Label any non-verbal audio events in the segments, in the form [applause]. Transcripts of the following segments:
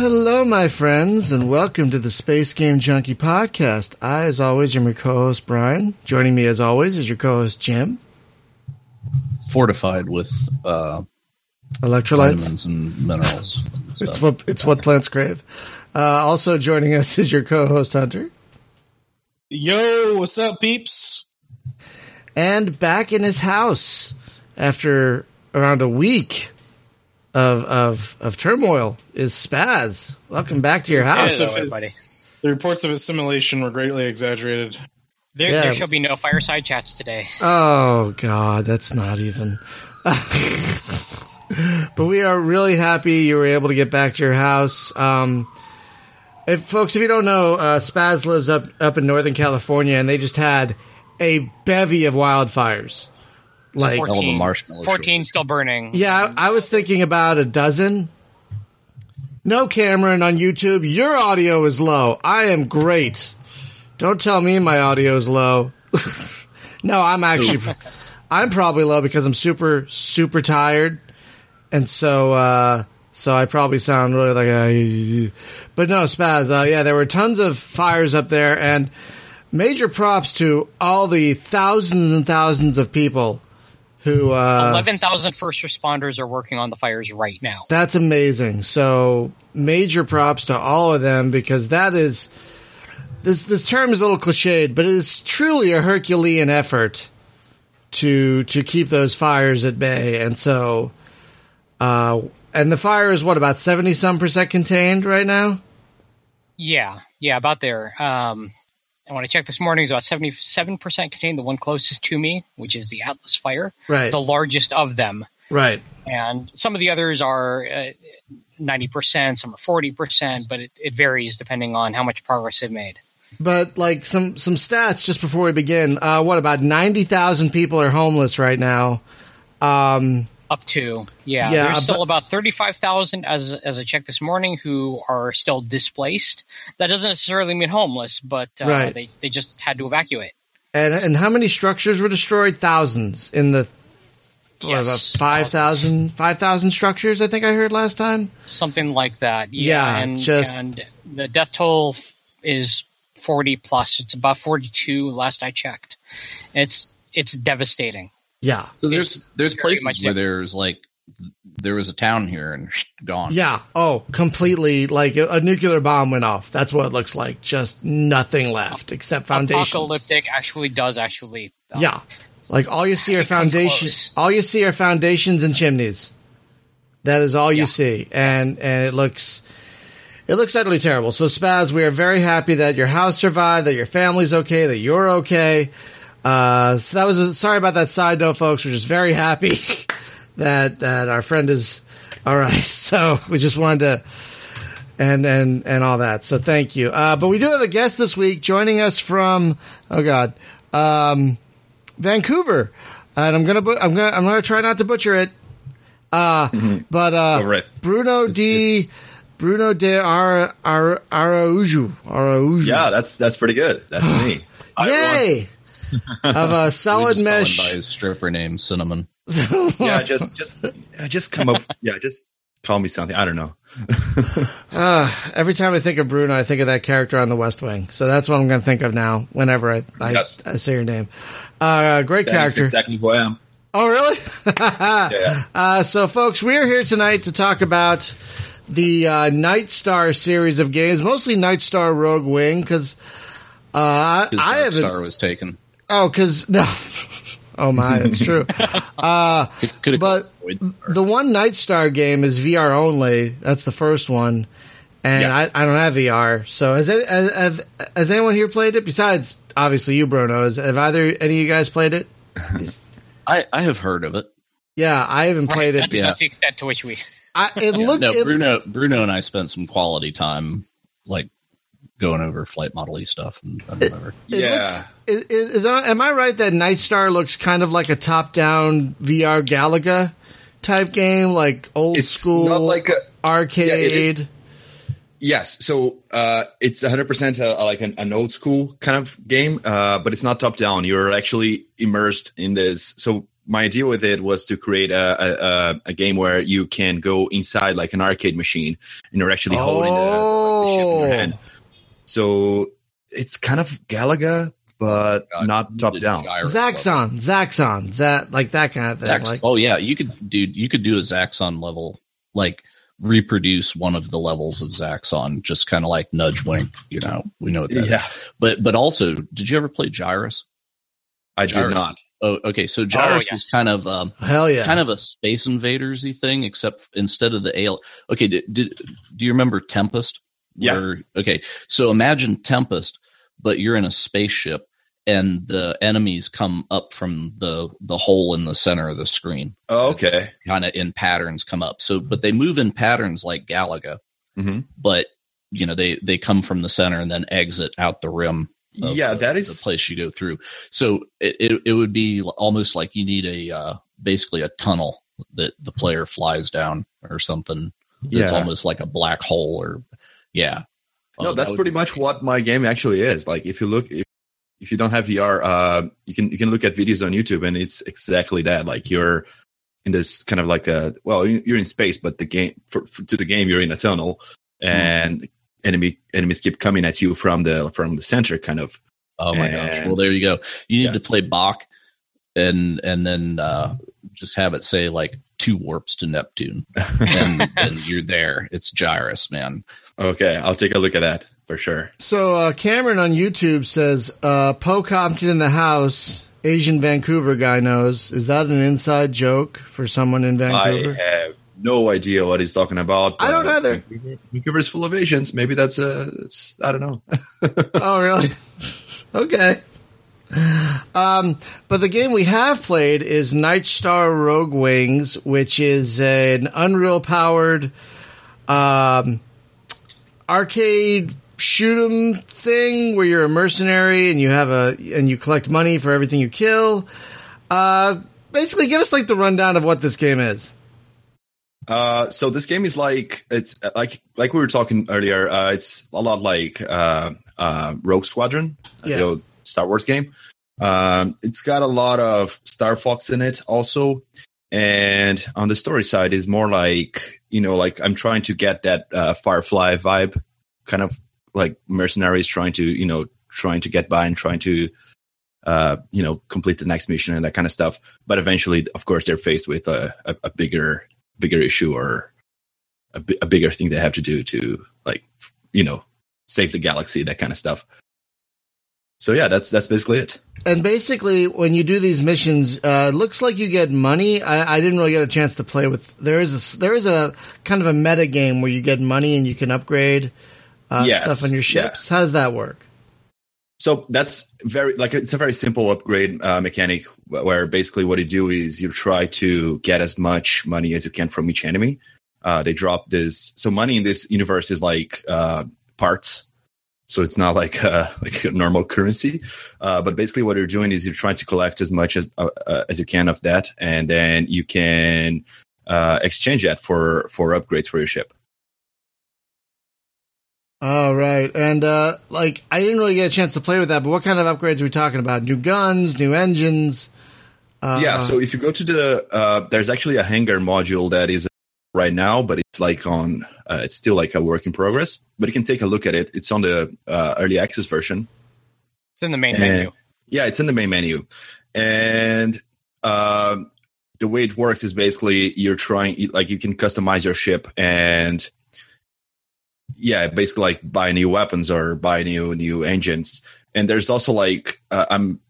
Hello, my friends, and welcome to the Space Game Junkie podcast. I, as always, am your co-host Brian. Joining me, as always, is your co-host Jim. Fortified with uh, Electrolytes. vitamins and minerals. and [laughs] It's what it's what plants crave. Uh, also joining us is your co-host Hunter, Yo, what's up, peeps? and back in his house after around a week of of of turmoil is Spaz. Welcome back to your house. Hello, Hello, everybody. The reports of assimilation were greatly exaggerated. There, Yeah. there shall be no fireside chats today. Oh God, that's not even. [laughs] but we are really happy you were able to get back to your house. Um, if folks, if you don't know, uh, Spaz lives up up in Northern California, and they just had a bevy of wildfires. Like, Hell of a marshmallow 14 still burning. yeah, I, I was thinking about a dozen. No, Cameron, on YouTube, your audio is low. I am great. Don't tell me my audio is low. [laughs] no, I'm actually, I'm probably low because I'm super, super tired, and so, uh, so I probably sound really like a. But no, Spaz. Uh, yeah, there were tons of fires up there, and major props to all the thousands and thousands of people who. Uh, 11,000 first responders are working on the fires right now. That's amazing. So major props to all of them because that is this this term is a little cliched, but it is truly a Herculean effort to to keep those fires at bay. And so uh and the fire is what about 70 some percent contained right now? Yeah, yeah, about there. Um, and when I checked this morning, it's about 77% contained, the one closest to me, which is the Atlas Fire, Right. the largest of them. Right. And some of the others are uh, 90%, some are 40%, but it, it varies depending on how much progress they've made. But like some some stats just before we begin. Uh what about 90,000 people are homeless right now. Um Up to yeah, Yeah, there's still but- about thirty five thousand as as I checked this morning who are still displaced. That doesn't necessarily mean homeless, but uh, Right. they they just had to evacuate. and and how many structures were destroyed? Thousands in the what, about Yes, 5,000 5,000 structures, I think I heard last time. something like that. Yeah, and just- and the death toll f- is forty plus. It's about forty two. Last I checked, it's it's devastating. Yeah. So there's there's places where it. there's like there was a town here and [laughs] gone. Yeah. Oh, completely like a, a nuclear bomb went off. That's what it looks like. Just nothing left except foundations. Apocalyptic actually does actually. uh, Yeah. Like all you see are foundations. All you see are foundations and chimneys. That is all you Yeah. see, and and it looks, it looks utterly terrible. So Spaz, we are very happy that your house survived, that your family's okay, that you're okay. Uh, so that was a, sorry about that side note, folks. We're just very happy [laughs] that that our friend is all right. [laughs] So we just wanted to and and and all that. So thank you. Uh, but we do have a guest this week joining us from oh god, um, Vancouver, and I'm gonna bu- I'm gonna I'm gonna try not to butcher it. Uh, but uh, it. Bruno D. Bruno de Ara, Ara, Araujo. Araujo. Yeah, that's that's pretty good. That's me. [sighs] Yay! Of a [laughs] We solid just mesh. by his stripper name, Cinnamon. [laughs] Yeah, just just uh, just come up. Yeah, just call me something. I don't know. [laughs] Uh, every time I think of Bruno, I think of that character on The West Wing. So that's what I'm going to think of now whenever I, I, Yes. I say your name. Uh, great That's character. exactly who I am. Oh, really? Yeah. Uh, so, folks, we are here tonight to talk about the uh, Nightstar series of games, mostly Nightstar Rogue Wing, because uh, I haven't. Star was taken. Oh, because [laughs] no. oh my, that's true. [laughs] Uh, could, could But the one Nightstar game is VR only. That's the first one, and Yeah. I, I don't have VR. So has, it, has has has anyone here played it? Besides, obviously you, Bruno. Has, have either any of you guys played it? [laughs] I, I have heard of it. Yeah, I haven't played it. That's Yeah. the extent to which we. I, it Yeah, looked. no, it, Bruno Bruno and I spent some quality time like going over flight model E stuff and, and whatever. It Yeah. looks. Is, is, is- am I right that Nightstar looks kind of like a top-down VR Galaga type game, like old It's school not like a arcade? yes. So uh, it's 100 percent like an, an old school kind of game, uh, but it's not top down. You're actually immersed in this. So my idea with it was to create a, a, a, a game where you can go inside like an arcade machine and you're actually holding the, the ship in your Oh. hand. So it's kind of Galaga, but God, not top down. gyro. Zaxxon, Zaxxon, Zat, like that kind of thing. Zax- like, oh yeah, you could dude, you could do a Zaxxon level, like reproduce one of the levels of Zaxxon, just kind of like nudge wink. You know, we know what that is. Yeah, But but also, did you ever play Gyruss? I did not. Oh, okay. So Gyruss yes. was kind of um, hell yeah. kind of a Space Invaders y thing, except instead of the ale. Okay, did, did do you remember Tempest? Yeah. Where- okay, so imagine Tempest, but you're in a spaceship, and the enemies come up from the the hole in the center of the screen, Oh, okay. kind of in patterns come up. So, but they move in patterns like Galaga, Mhm. but you know they they come from the center and then exit out the rim of Yeah, the, that the place you go through. So it, it, it would be almost like you need a uh, basically a tunnel that the player flies down or something. That's Yeah. almost like a black hole or yeah. No, that's that pretty much great. what my game actually is. Like, if you look, if, if you don't have VR, uh, you can you can look at videos on YouTube, and it's exactly that. Like, you're in this kind of like a well, you- you're in space, but the game for, for to the game, you're in a tunnel, and enemy enemies keep coming at you from the from the center, kind of. Oh my gosh. Well, there you go. You need Yeah. to play Bach and and then uh, just have it say like two warps to Neptune, [laughs] and, and you're there. It's Gyruss, man. Okay, I'll take a look at that for sure. So uh, Cameron on YouTube says, uh, "Poe Compton in the house." Asian Vancouver guy knows. Is that an inside joke for someone in Vancouver? I have no idea what he's talking about. I don't either. Vancouver, Vancouver's full of Asians. Maybe that's a. It's I don't know. [laughs] oh, really? okay. Um, but the game we have played is Nightstar Rogue Wings, which is an Unreal powered um, arcade shoot 'em thing where you're a mercenary and you have a and you collect money for everything you kill. Uh, basically, give us like the rundown of what this game is. Uh, so this game is like it's uh, like like we were talking earlier. Uh, it's a lot like uh, uh, Rogue Squadron, Yeah. you know, Star Wars game. Um, it's got a lot of Star Fox in it also, and on the story side is more like you know like I'm trying to get that uh, Firefly vibe, kind of like mercenaries trying to you know trying to get by and trying to uh, you know complete the next mission and that kind of stuff. But eventually, of course, they're faced with a, a, a bigger bigger issue or a, a bigger thing they have to do to like you know save the galaxy that kind of stuff so yeah that's that's basically it And basically, when you do these missions, uh, looks like you get money. I, I didn't really get a chance to play with. There is a there is a kind of a meta game where you get money and you can upgrade uh, Yes, stuff on your yeah. ships. How does that work? so that's very like it's a very simple upgrade uh, mechanic where basically what you do is you try to get as much money as you can from each enemy uh, they drop this so money in this universe is like uh, parts so it's not like uh, [laughs] like a normal currency uh, but basically what you're doing is you're trying to collect as much as uh, uh, as you can of that and then you can uh, exchange that for for upgrades for your ship All right, and uh, like I didn't really get a chance to play with that. But what kind of upgrades are we talking about? New guns, new engines. Uh, yeah so if you go to the uh, there's actually a hangar module that is right now but it's like on uh, it's still like a work in progress but you can take a look at it. It's on the uh, early access version. It's in the main And- menu. yeah it's in the main menu. And um, the way it works is basically you're trying like you can customize your ship and yeah basically like buy new weapons or buy new new engines. And there's also like uh, i'm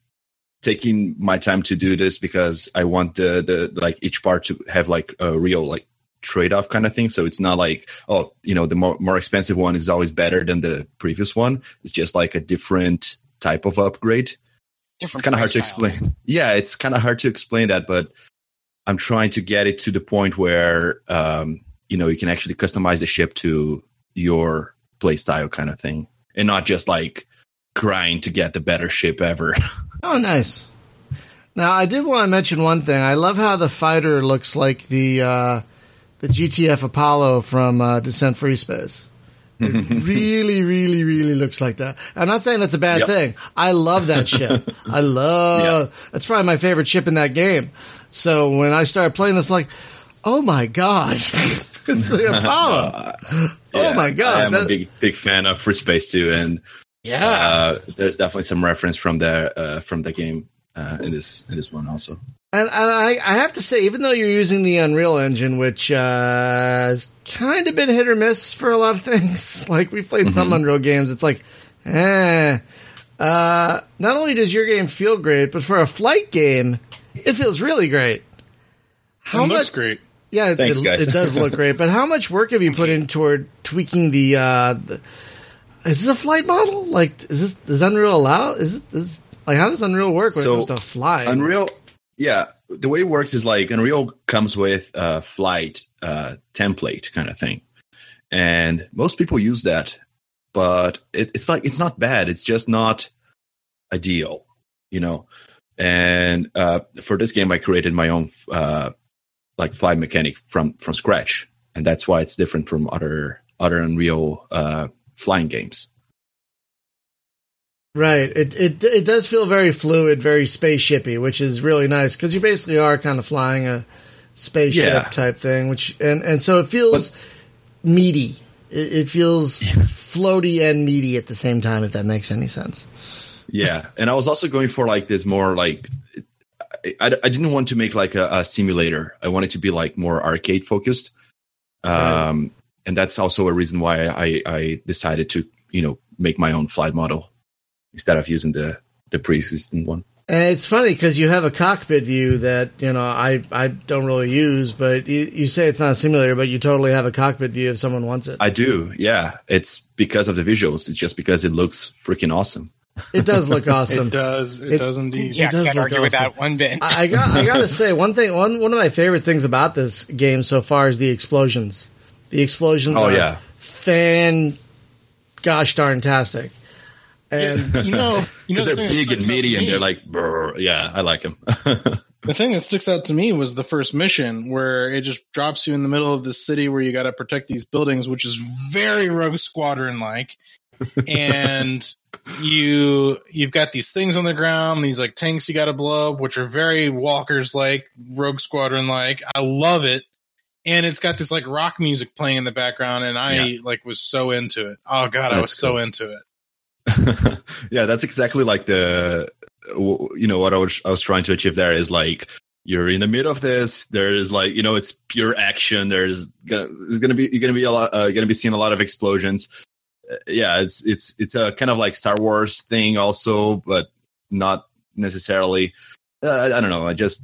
taking my time to do this because i want the the like each part to have like a real like trade-off kind of thing so it's not like oh you know the more, more expensive one is always better than the previous one it's just like a different type of upgrade Different it's kind of hard to explain. [laughs] Yeah, it's kind of hard to explain that, but I'm trying to get it to the point where um, you know you can actually customize the ship to your play style kind of thing, and not just like grind to get the better ship ever. [laughs] Oh, nice. Now, I did want to mention one thing. I love how the fighter looks like the uh, the GTF Apollo from uh, Descent FreeSpace. It [laughs] really, really, really looks like that. I'm not saying that's a bad Yep. thing. I love that ship. [laughs] I love. That's probably my favorite ship in that game. So when I started playing this, like, oh my god, [laughs] it's the Apollo. oh Yeah, my god, I am that- a big big fan of FreeSpace too, and yeah. uh, there's definitely some reference from the uh, from the game uh, in this in this one also. And, and I, I have to say, even though you're using the Unreal Engine, which uh, has kind of been hit or miss for a lot of [laughs] things, like we've played some Unreal games, it's like, eh. Uh, not only does your game feel great, but for a flight game, it feels really great. How it much? looks great. Yeah, Thanks, it, guys. it does look great. But how much work have you put in toward tweaking the? Uh, the is this a flight model? Like, is this does Unreal allow? Is it is like how does Unreal work when So, it comes to flying? Unreal, yeah, the way it works is like Unreal comes with a flight uh, template kind of thing, and most people use that, but it, it's like it's not bad. It's just not ideal, you know. And uh, for this game, I created my own uh, like flight mechanic from from scratch, and that's why it's different from other other Unreal uh, flying games. Right. It it it does feel very fluid, very spaceshipy, which is really nice because you basically are kind of flying a spaceship Yeah. type thing, which and and so it feels meaty. It, it feels floaty and meaty at the same time, if that makes any sense. yeah and i was also going for like this more like i, I didn't want to make like a, a simulator i wanted to be like more arcade focused um and that's also a reason why i i decided to you know make my own flight model instead of using the the pre-existing one And it's funny because you have a cockpit view that you know I I don't really use, but you, you say it's not a simulator, but you totally have a cockpit view if someone wants it. i do yeah it's because of the visuals it's just because it looks freaking awesome It does look [laughs] awesome. It does. It, It- does indeed. Yeah, does can't look argue with that one bit. I, I got I gotta [laughs] say one thing one one of my favorite things about this game so far is the explosions. The explosions oh are yeah fan gosh darn tastic. And you know, you know [laughs] because the they're big and sticks out to meaty and they're like brr, yeah i like them [laughs] The thing that sticks out to me was the first mission where it just drops you in the middle of the city where you got to protect these buildings, which is very Rogue Squadron like. and [laughs] you you've got these things on the ground, these like tanks you got to blow up, which are very Walkers like, Rogue Squadron like. I love it. And it's got this like rock music playing in the background, and I Yeah. like was so into it. Oh god, I was That's so into it. [laughs] yeah, that's exactly like the you know what I was I was trying to achieve there is like you're in the middle of this. There's like you know it's pure action. There's gonna there's gonna be you're gonna be a lot uh, gonna be seeing a lot of explosions. Uh, yeah, it's it's it's a kind of like Star Wars thing also, but not necessarily. Uh, I, I don't know. I just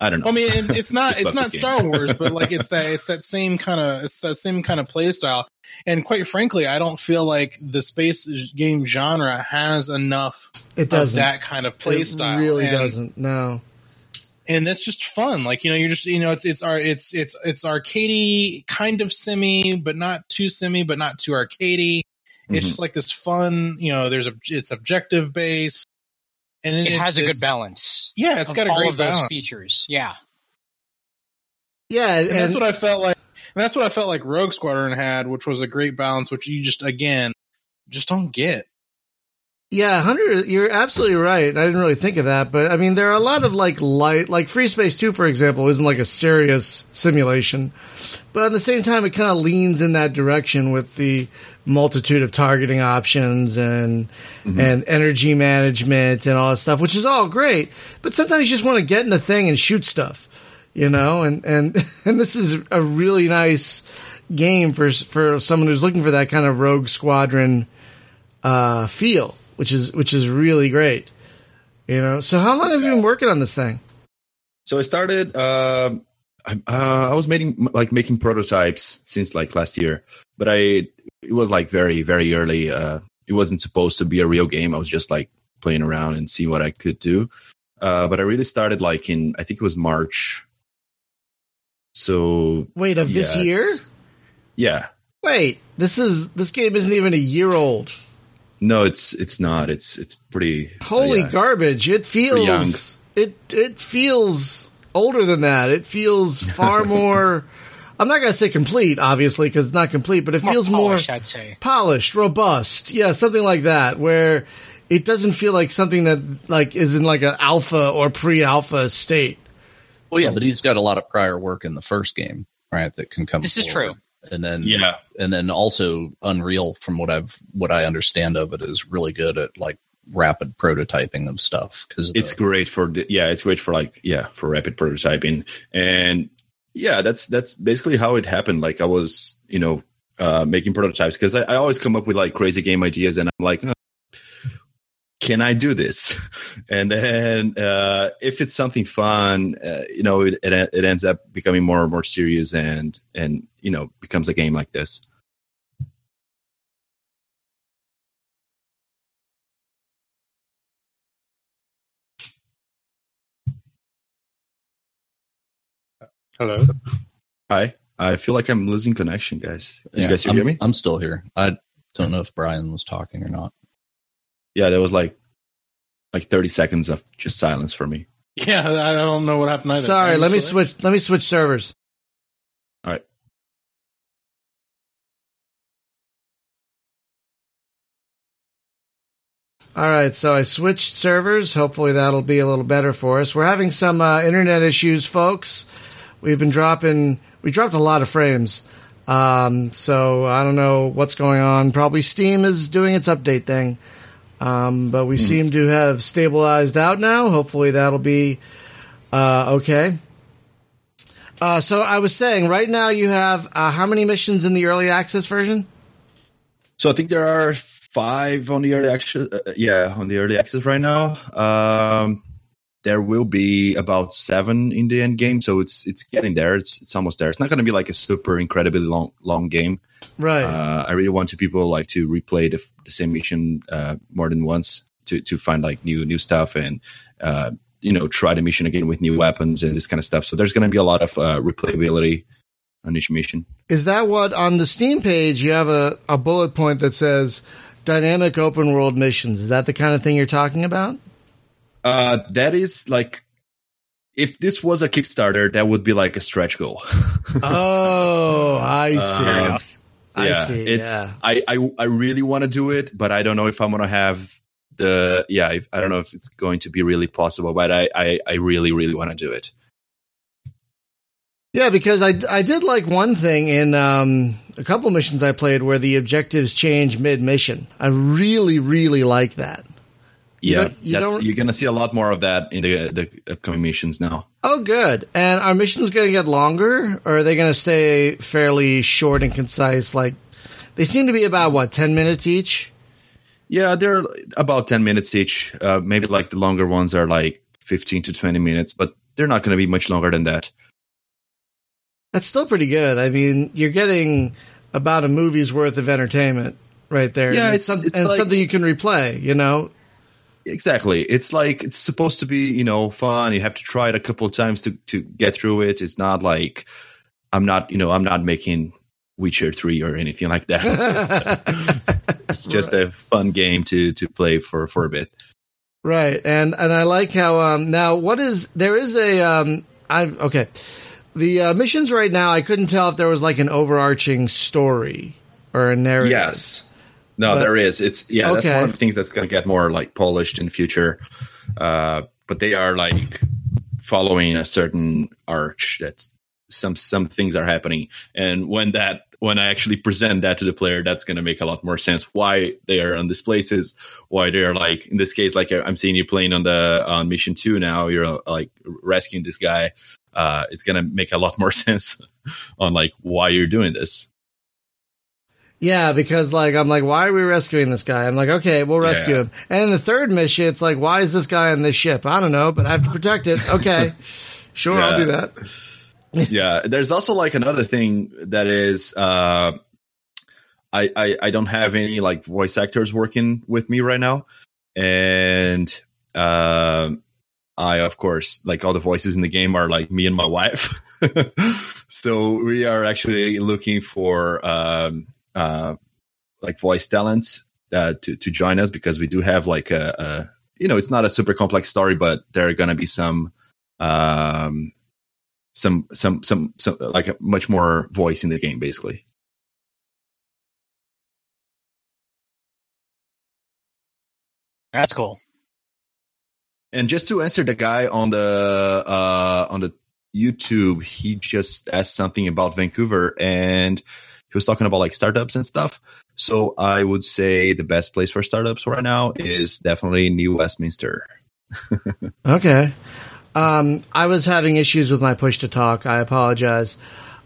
I don't know. I mean, it, it's not [laughs] it's not. Star Wars, but like it's that it's that [laughs] same kind of it's that same kind of play style. And quite frankly, I don't feel like the space game genre has enough it of doesn't. that kind of play it style. really and, doesn't. No. and that's just fun. Like you know, you're just you know, it's it's our it's it's it's arcadey kind of semi, but not too semi, but not too arcadey. It's Mhm. just like this fun. You know, there's a it's objective based, and it has a good balance. Yeah, it's got a all great of those balance. features. Yeah, Yeah, and, and that's what I felt like. And that's what I felt like Rogue Squadron had, which was a great balance, which you just again just don't get. Yeah, Hunter, you're absolutely right. I didn't really think of that, but I mean, there are a lot of like light, like FreeSpace 2, for example, isn't like a serious simulation, but at the same time, it kind of leans in that direction with the multitude of targeting options and and energy management and all that stuff, which is all great. But sometimes you just want to get in a thing and shoot stuff, you know. And and [laughs] and this is a really nice game for for someone who's looking for that kind of Rogue Squadron uh, feel, which is which is really great. You know. So how long have you been working on this thing? So I started. Um, I- uh, I was making like making prototypes since like last year, but I it was like very very early. Uh, it wasn't supposed to be a real game. I was just like playing around and seeing what I could do. Uh, but I really started like in I think it was March. So Wait, of this year? Yeah. Wait, this is this game isn't even a year old. No, it's it's not. It's it's pretty. Holy yeah. garbage! It feels it it feels older than that. It feels far [laughs] more. I'm not gonna say complete, obviously, because it's not complete, but it more feels polished, more I'd say. polished, robust. Yeah, something like that, where it doesn't feel like something that like is in like an alpha or pre-alpha state. Well, yeah, but he's got a lot of prior work in the first game, right? That can come. This is true. And then Yeah, and then also Unreal, from what I've what I understand of it, is really good at like rapid prototyping of stuff because it's great for the, yeah, it's great for like yeah for rapid prototyping and yeah, that's that's basically how it happened. Like I was you know uh, making prototypes because I, I always come up with like crazy game ideas and I'm like. "Oh, can I do this? [laughs] And then uh, if it's something fun, uh, you know, it, it it ends up becoming more and more serious and and you know becomes a game like this. Hello. Hi, I feel like I'm losing connection, guys. You Yeah, guys I'm, hear me? I'm still here. I don't know if Brian was talking or not. Yeah, there was like like 30 seconds of just silence for me. Yeah, I don't know what happened either. Sorry, let me there? switch. Let me switch servers. All right. All right, so I switched servers. Hopefully that'll be a little better for us. We're having some uh, internet issues, folks. We've been dropping. We dropped a lot of frames. Um, so I don't know what's going on. Probably Steam is doing its update thing. Um, but we seem to have stabilized out now. Hopefully that'll be uh, okay. Uh, so I was saying, right now you have uh, how many missions in the early access version? So I think there are five on the early access. Uh, yeah, on the early access right now. Um, there will be about seven in the end game, so it's it's getting there. It's it's almost there. It's not going to be like a super incredibly long long game. Right. Uh, I really want to people like to replay the, the same mission uh, more than once to to find like new new stuff and uh, you know try the mission again with new weapons and this kind of stuff. So there's going to be a lot of uh, replayability on each mission. Is that what on the Steam page you have a, a bullet point that says dynamic open world missions? Is that the kind of thing you're talking about? Uh, that is like, if this was a Kickstarter, that would be like a stretch goal. [laughs] Oh, I see. Uh, enough. I yeah, see. it's yeah. I, I I really want to do it, but I don't know if I'm gonna have the yeah. I, I don't know if it's going to be really possible, but I I, I really really want to do it. Yeah, because I, I did like one thing in um, a couple missions I played where the objectives change mid mission. I really, really like that. You yeah, you that's, you're gonna see a lot more of that in the the upcoming missions now. Oh, good. And are missions going to get longer, or are they going to stay fairly short and concise? Like they seem to be about what ten minutes each. Yeah, they're about ten minutes each. Uh, maybe like the longer ones are like fifteen to twenty minutes, but they're not going to be much longer than that. That's still pretty good. I mean, you're getting about a movie's worth of entertainment right there. Yeah, and it's- some- it's and like- something you can replay. You know, Exactly. It's like it's supposed to be, you know, fun. You have to try it a couple of times to to get through it. It's not like I'm not, you know, I'm not making Witcher 3 or anything like that. [laughs] It's just, it's [laughs] just a fun game to to play for for a bit. right? And and I like how um now what is there is a um I okay the uh, missions right now I couldn't tell if there was like an overarching story or a narrative. Yes. No, But- there is. It's yeah, that's one of the things that's going to get more like polished in the future. Uh, but they are like following a certain arch. That's some some things are happening, and when that when I actually present that to the player, that's going to make a lot more sense. Why they are on these places? Why they are like in this case, like I'm seeing you playing on the on mission two now. You're like rescuing this guy. Uh, it's going to make a lot [laughs] more sense on like why you're doing this. Yeah, because like I'm like, why are we rescuing this guy? I'm like, okay, we'll rescue Yeah. him. And the third mission, it's like, why is this guy on this ship? I don't know, but I have to protect it. Okay, [laughs] sure, I'll do that. [laughs] yeah there's also like another thing that is uh I, I i don't have any like voice actors working with me right now and um i of course like all the voices in the game are like me and my wife [laughs] so we are actually looking for um uh like voice talents uh to to join us because we do have like a, a you know it's not a super complex story but there are gonna be some um some some some some like a much more voice in the game basically That's cool. and just to answer the guy on the uh on the YouTube, he just asked something about Vancouver and he was talking about like startups and stuff. So I would say the best place for startups right now is definitely New Westminster. [laughs] Okay. Um, I was having issues with my push to talk. I apologize.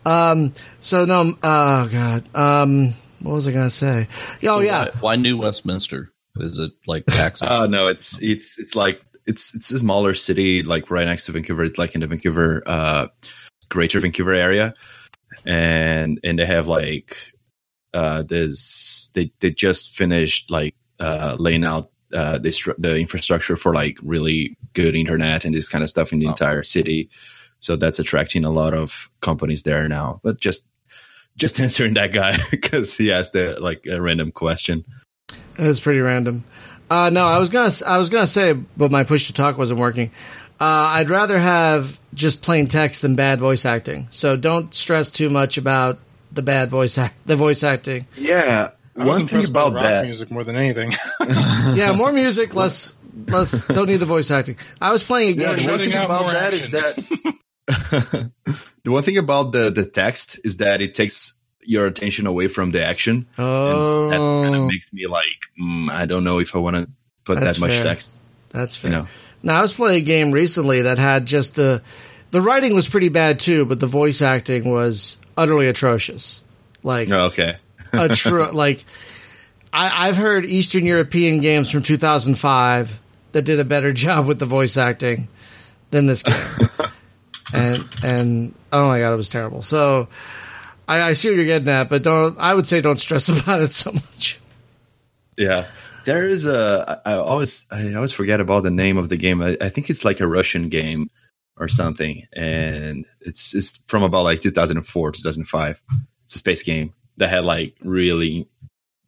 Um, so no, oh god. Um, what was I gonna say? Oh So yeah. Why, why New Westminster? Is it like Texas? Oh [laughs] no, it's it's it's like it's it's a smaller city, like right next to Vancouver. It's like in the Vancouver, uh, Greater Vancouver area, and and they have like uh, this. They they just finished like uh, laying out uh, the stru- the infrastructure for like really good internet and this kind of stuff in the Oh. entire city. So that's attracting a lot of companies there now. But just just [laughs] answering that guy because he asked a, like a random question. It was pretty random. Uh, no, I was gonna I was gonna say, but my push to talk wasn't working. Uh, I'd rather have just plain text than bad voice acting. So don't stress too much about the bad voice act the voice acting. Yeah, I one thing about rock that. music more than anything. [laughs] Yeah, more music, less less. Don't need the voice acting. I was playing a Yeah, game. the one thing about more that is action. that [laughs] [laughs] the one thing about the the text is that it takes your attention away from the action. oh, That kind of makes me like, mm, I don't know if I want to put That's that much fair. text. that's fair. You know, Now I was playing a game recently that had just the the writing was pretty bad too, but the voice acting was utterly atrocious. Like oh, okay, [laughs] a true like I, I've heard Eastern European games from 2005 that did a better [laughs] job with the voice acting than this game, [laughs] and and oh my god, it was terrible. So I, I see what you're getting at, but don't. I would say don't stress about it so much. yeah. There is a. I I always I always forget about the name of the game. I, I think it's like a Russian game or something, and it's it's from about like 2004 2005. It's a space game that had like really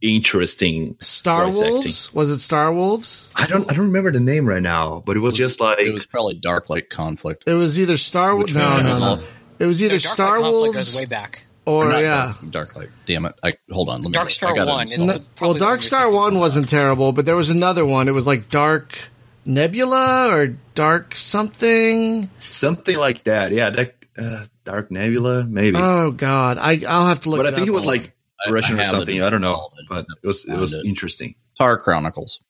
interesting Star voice acting. Wolves was it Star Wolves? I don't I don't remember the name right now, but it was just like it was probably Dark Light Conflict. It was either Star Wolves. Which No, no, no. It was either No, Dark Star Wolves way back. Or Not yeah. Dark, Dark Light. Damn it! I hold on. Let me. Dark Star 1 is the- it. No- probably well, Dark Star One wasn't terrible, but there was another one. It was like Dark Nebula or Dark something. something like that. Yeah, that uh, Dark Nebula, maybe. Oh God, I I'll have to look. but I think up. it was like Russian I or something. I don't know, but it was it was Found it. interesting. Tar Chronicles.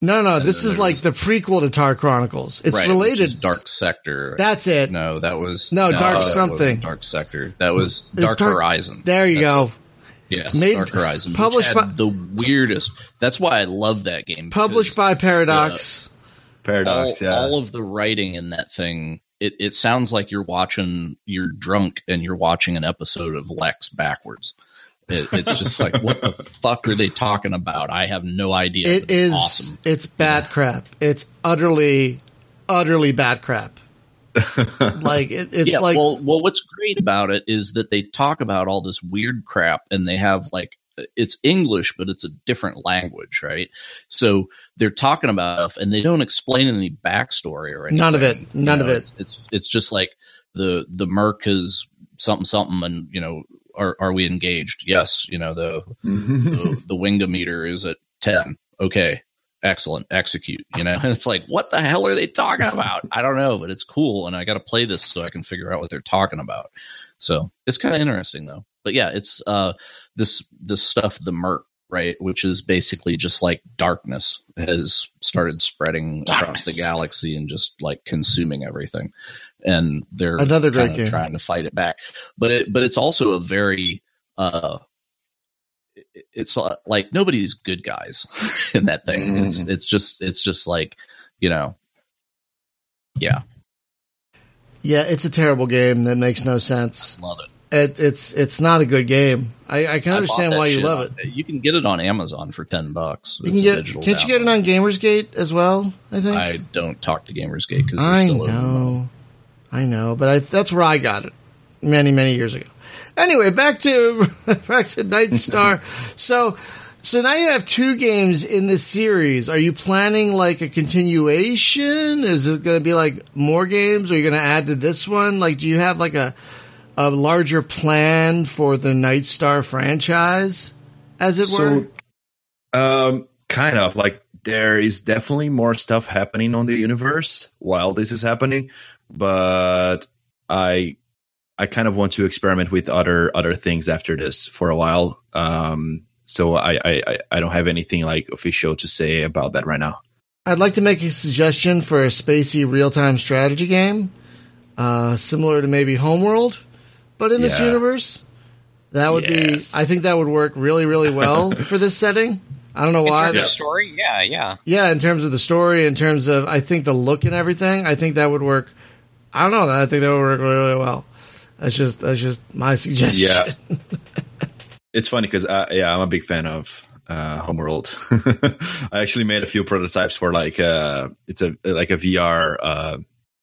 No, no. This is like the prequel to Tar Chronicles. It's right, which related. is Dark Sector. That's it. no, that was No, Dark that something. Dark Sector. That was Dark, Dark- Horizon. There you go. Yes, Made- Dark Horizon. which published had by- the weirdest. That's why I love that game. Published by Paradox. Paradox. all, yeah. all of the writing in that thing. It, it sounds like you're watching. You're drunk and you're watching an episode of Lexx backwards. It, it's just like, what the fuck are they talking about? I have no idea. It it's is. awesome. It's bad crap. It's utterly, utterly bad crap. [laughs] like it, it's yeah, like well, well, what's great about it is that they talk about all this weird crap, and they have like it's English, but it's a different language, right? So they're talking about stuff, and they don't explain any backstory or anything. None of it. You None of it. It's, it's it's just like the the Merc is something something, and you know, are are we engaged? Yes, you know the the, [laughs] the wingometer is at 10 okay excellent. Execute you know? And it's like what the hell are they talking about? I don't know but it's cool and i got to play this so i can figure out what they're talking about. So it's kind of interesting though. But yeah it's uh this this stuff the merc right which is basically just like darkness has started spreading across the galaxy and just like consuming everything and they're Another great game. trying to fight it back but it but it's also a very uh it's uh, like nobody's good guys [laughs] in that thing. It's it's just it's just like you know, yeah, yeah, it's a terrible game that makes no sense. love it. It, it's it's not a good game. I, I can I understand why you love on- it. You can get it on Amazon for ten bucks. You can a get can't you get it on Gamersgate as well? I think I don't talk to Gamersgate because I still know, I know, but I, that's where I got it many many years ago. Anyway, back to [laughs] back to Nightstar. [laughs] so so now you have two games in this series. Are you planning like a continuation? Is it going to be like more games? Are you going to add to this one? Like, do you have like a a larger plan for the Nightstar franchise, as it were? So, um, kind of like there is definitely more stuff happening on the universe while this is happening, but I I kind of want to experiment with other other things after this for a while. Um, so I, I I don't have anything like official to say about that right now. I'd like to make a suggestion for a spacey real time strategy game, uh, similar to maybe Homeworld, but in this Yeah. universe. That would Yes. be. I think that would work really, really well [laughs] for this setting. I don't know In why. terms of that- story, yeah, yeah. yeah, in terms of the story, in terms of I think the look and everything, I think that would work. I don't know. I think that would work really, really well. That's just that's just my [laughs] suggestion. Yeah. It's funny because uh, yeah, I'm a big fan of uh, Homeworld. [laughs] I actually made a few prototypes for like uh, it's a like a VR uh,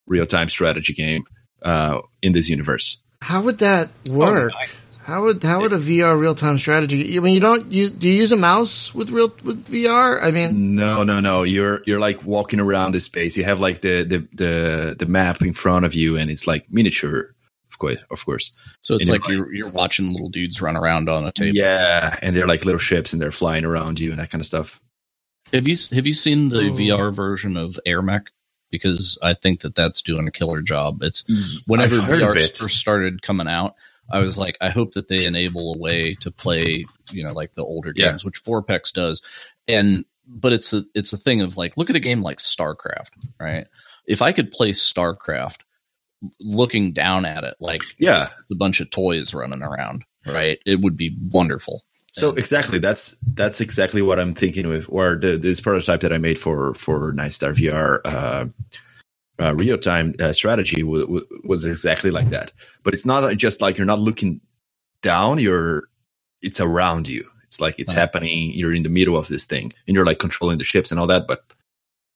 real time strategy game uh, in this universe. How would that oh, work? Oh, nice. How would how would a VR real time strategy? I mean, you don't you do you use a mouse with real with VR? I mean, No, no, no. You're you're like walking around the space. You have like the the the, the map in front of you, and it's like miniature, of course, of course. So it's And like you're you're watching little dudes run around on a table. Yeah, and they're like little ships, and they're flying around you, and that kind of stuff. Have you have you seen the Oh. VR version of AirMech? Because I think that that's doing a killer job. It's mm. whenever heard of VR it. first started coming out, I was like, I hope that they enable a way to play, you know, like the older Yeah. games, which VorpX does. And but it's a it's a thing of like, look at a game like StarCraft, right? If I could play StarCraft, looking down at it like Yeah. a bunch of toys running around, right? It would be wonderful. So exactly, that's that's exactly what I'm thinking with, or the, this prototype that I made for for Nightstar VR. Uh, uh, real time uh, strategy w- w- was exactly like that, but it's not just like you're not looking down; you're it's around you. It's like it's Right. happening. You're in the middle of this thing, and you're like controlling the ships and all that, but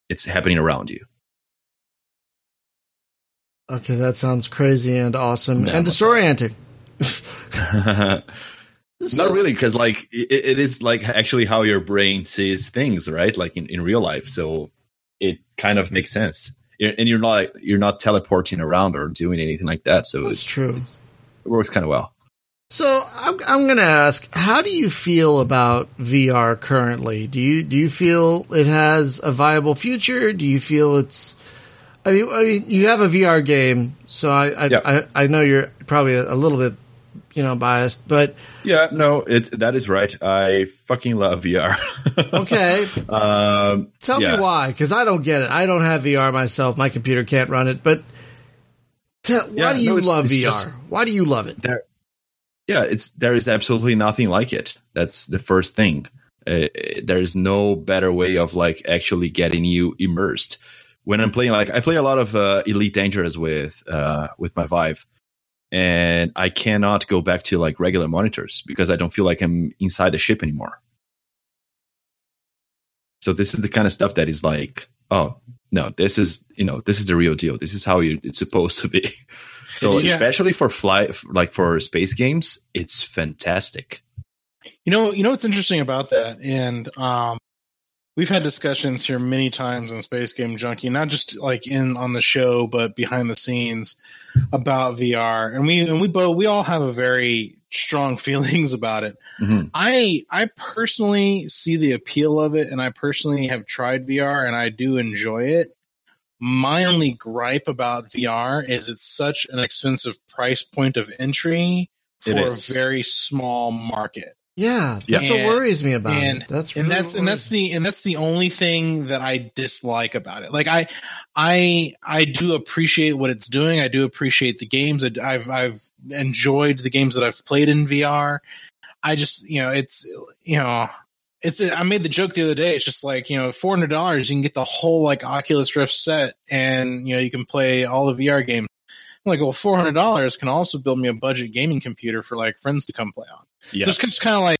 it's happening around you. okay, that sounds crazy and awesome Yeah, and but- [laughs] [laughs] disorienting. Not really, because like it, it is like actually how your brain sees things, right? Like in, in real life, so it kind of makes sense. And you're not you're not teleporting around or doing anything like that, so That's it's, true. it's it works kind of well. So I'm I'm gonna ask, how do you feel about VR currently? Do you do you feel it has a viable future? Do you feel it's I mean, I mean you have a VR game, so I I, Yeah. I, I know you're probably a, a little bit you know biased, but Yeah, no, it that is right. I fucking love VR. [laughs] okay. um, Tell yeah. me why, because I don't get it. I don't have VR myself. My computer can't run it. But tell, why Yeah, do you no, it's- love it's VR? just- why do you love it? there yeah it's there is absolutely nothing like it that's the first thing uh, there is no better way of like actually getting you immersed when i'm playing like i play a lot of uh, elite dangerous with uh with my vive and i cannot go back to like regular monitors because i don't feel like i'm inside the ship anymore. So this is the kind of stuff that is like oh no this is you know this is the real deal. This is how you, it's supposed to be. [laughs] So Yeah. especially for fly like for space games it's fantastic. You know, you know what's interesting about that, and um, we've had discussions here many times on Space Game Junkie, not just like in on the show, but behind the scenes about VR, and we and we both we all have a very strong [laughs] feelings about it. Mhm. I I personally see the appeal of it, and I personally have tried VR, and I do enjoy it. My only gripe about VR is it's such an expensive price point of entry for a very small market Yeah, that's what worries me about and- it. That's and that's and that's the and that's the only thing that I dislike about it. Like I, I, I do appreciate what it's doing. I do appreciate the games. I- I've I've enjoyed the games that I've played in VR. I just you know it's you know it's I made the joke the other day. It's just like you know four hundred dollars you can get the whole like Oculus Rift set, and you know you can play all the VR games. I'm like, well, four hundred dollars can also build me a budget gaming computer for like friends to come play on. yeah So it's just kind of like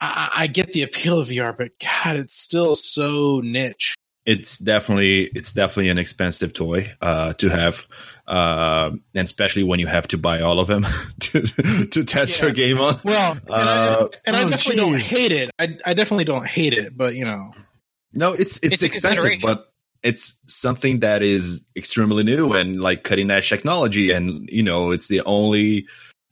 I, I get the appeal of VR, but God, it's still so niche. it's definitely it's definitely an expensive toy uh, to have, uh, and especially when you have to buy all of them [laughs] to to test Yeah. your game on. Well, and, Uh, I, and I oh, definitely don't hate it. I, I definitely don't hate it, but you know, No, it's it's, It's expensive, but it's something that is extremely new and like cutting edge technology, and you know, it's the only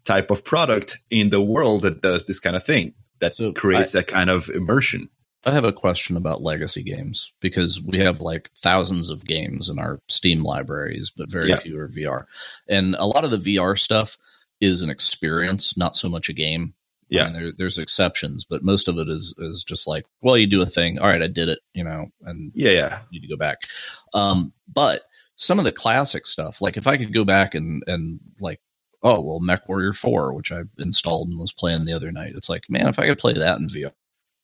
type of product in the world that does this kind of thing that So creates that kind of immersion. I have a question about legacy games because we have like thousands of games in our Steam libraries, but very Yeah. few are VR. And a lot of the VR stuff is an experience, not so much a game. I Yeah. mean, there, there's exceptions, but most of it is is just like, well, you do a thing, all right, I did it, you know, and Yeah, yeah. need to go back. Um, but some of the classic stuff, like if I could go back and and like, oh well, MechWarrior Four, which I installed and was playing the other night, it's like, man, if I could play that in VR,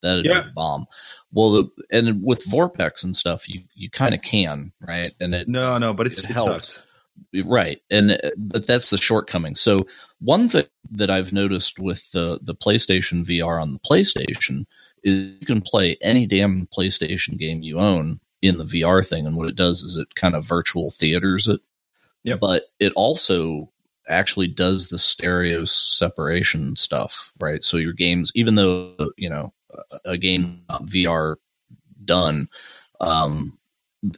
that'd Yeah. be a bomb. Well, the, and with VorpX and stuff, you you kind of can, right? And it No, no, but it's It it, helps. Right and uh, but that's the shortcoming. So one thing that i've noticed with the the playstation vr on the playstation is you can play any damn playstation game you own in the vr thing and what it does is it kind of virtual theaters it. Yeah but it also actually does the stereo separation stuff right? So your games even though you know a- a game vr done um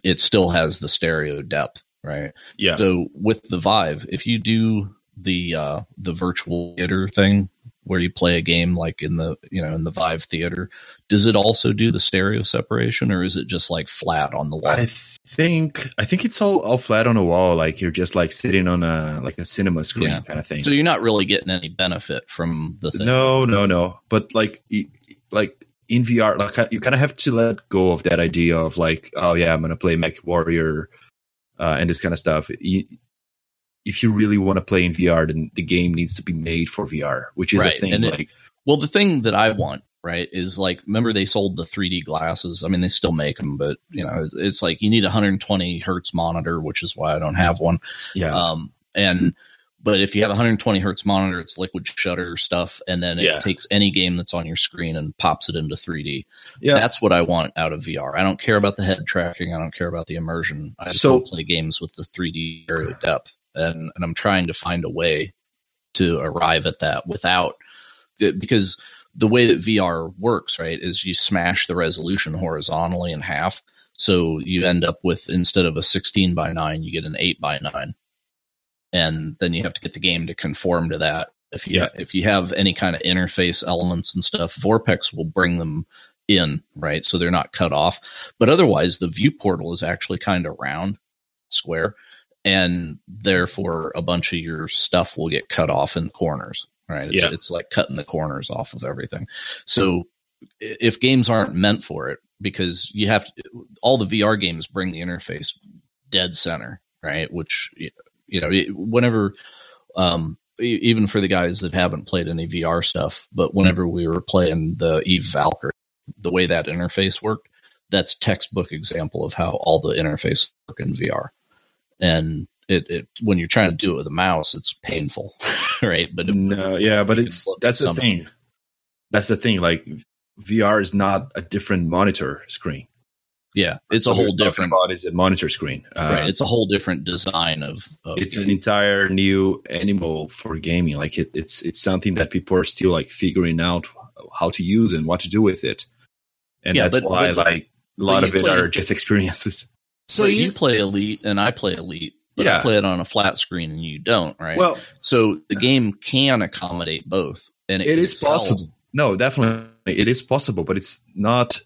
it still has the stereo depth right Yeah. so with the Vive, if you do the uh, the virtual theater thing where you play a game like in the you know in the Vive theater, does it also do the stereo separation or is it just like flat on the wall? I think I think it's all, all flat on the wall, like you're just like sitting on a like a cinema screen Yeah. kind of thing. so you're not really getting any benefit from the thing. No, no, no. But like, like in VR, like you kind of have to let go of that idea of like, oh yeah, I'm gonna play MechWarrior uh, and this kind of stuff. You, if you really want to play in VR, then the game needs to be made for VR, which is Right, a thing. and it- like, Well, the thing that I want, right, is like remember they sold the 3D glasses. I mean, they still make them, but you know, it's, it's like you need a 120 hertz monitor, which is why I don't have one. yeah, Um, and but if you have a 120 hertz monitor, it's liquid shutter stuff, and then it Yeah. takes any game that's on your screen and pops it into 3D. yeah. That's what I want out of VR. I don't care about the head tracking. I don't care about the immersion. I just So- want to play games with the 3D area depth, and and I'm trying to find a way to arrive at that without because the way that VR works, right, is you smash the resolution horizontally in half. So you end up with instead of a 16 by 9, you get an 8 by 9. And then you have to get the game to conform to that. If you Yeah. if you have any kind of interface elements and stuff, VorpX will bring them in, right? So they're not cut off. But otherwise the view portal is actually kind of round, square, and therefore a bunch of your stuff will get cut off in the corners, right? It's, Yeah. it's like cutting the corners off of everything. So if games aren't meant for it, because you have to, all the VR games bring the interface dead center, right? Which you know, whenever, um, even for the guys that haven't played any VR stuff, but whenever we were playing the Eve Valkyrie, the way that interface worked, that's textbook example of how all the interfaces work in VR. And it, it when you're trying to do it with a mouse, it's painful, [laughs] right? But no, yeah, but it's that's at the something. thing. That's the thing. Like VR is not a different monitor screen. Yeah, it's a whole different About is a monitor screen. Uh, right. It's a whole different design of. of it's an entire new animal for gaming. Like it, it's it's something that people are still like figuring out how to use and what to do with it. And Yeah, that's but- why but- like a lot of it play- are just [laughs] experiences. So but you, you play elite and I play elite, but I play it on a flat screen and you don't, right? Well, so the game can accommodate both, and it, it can possible. No, definitely it is possible, but it's not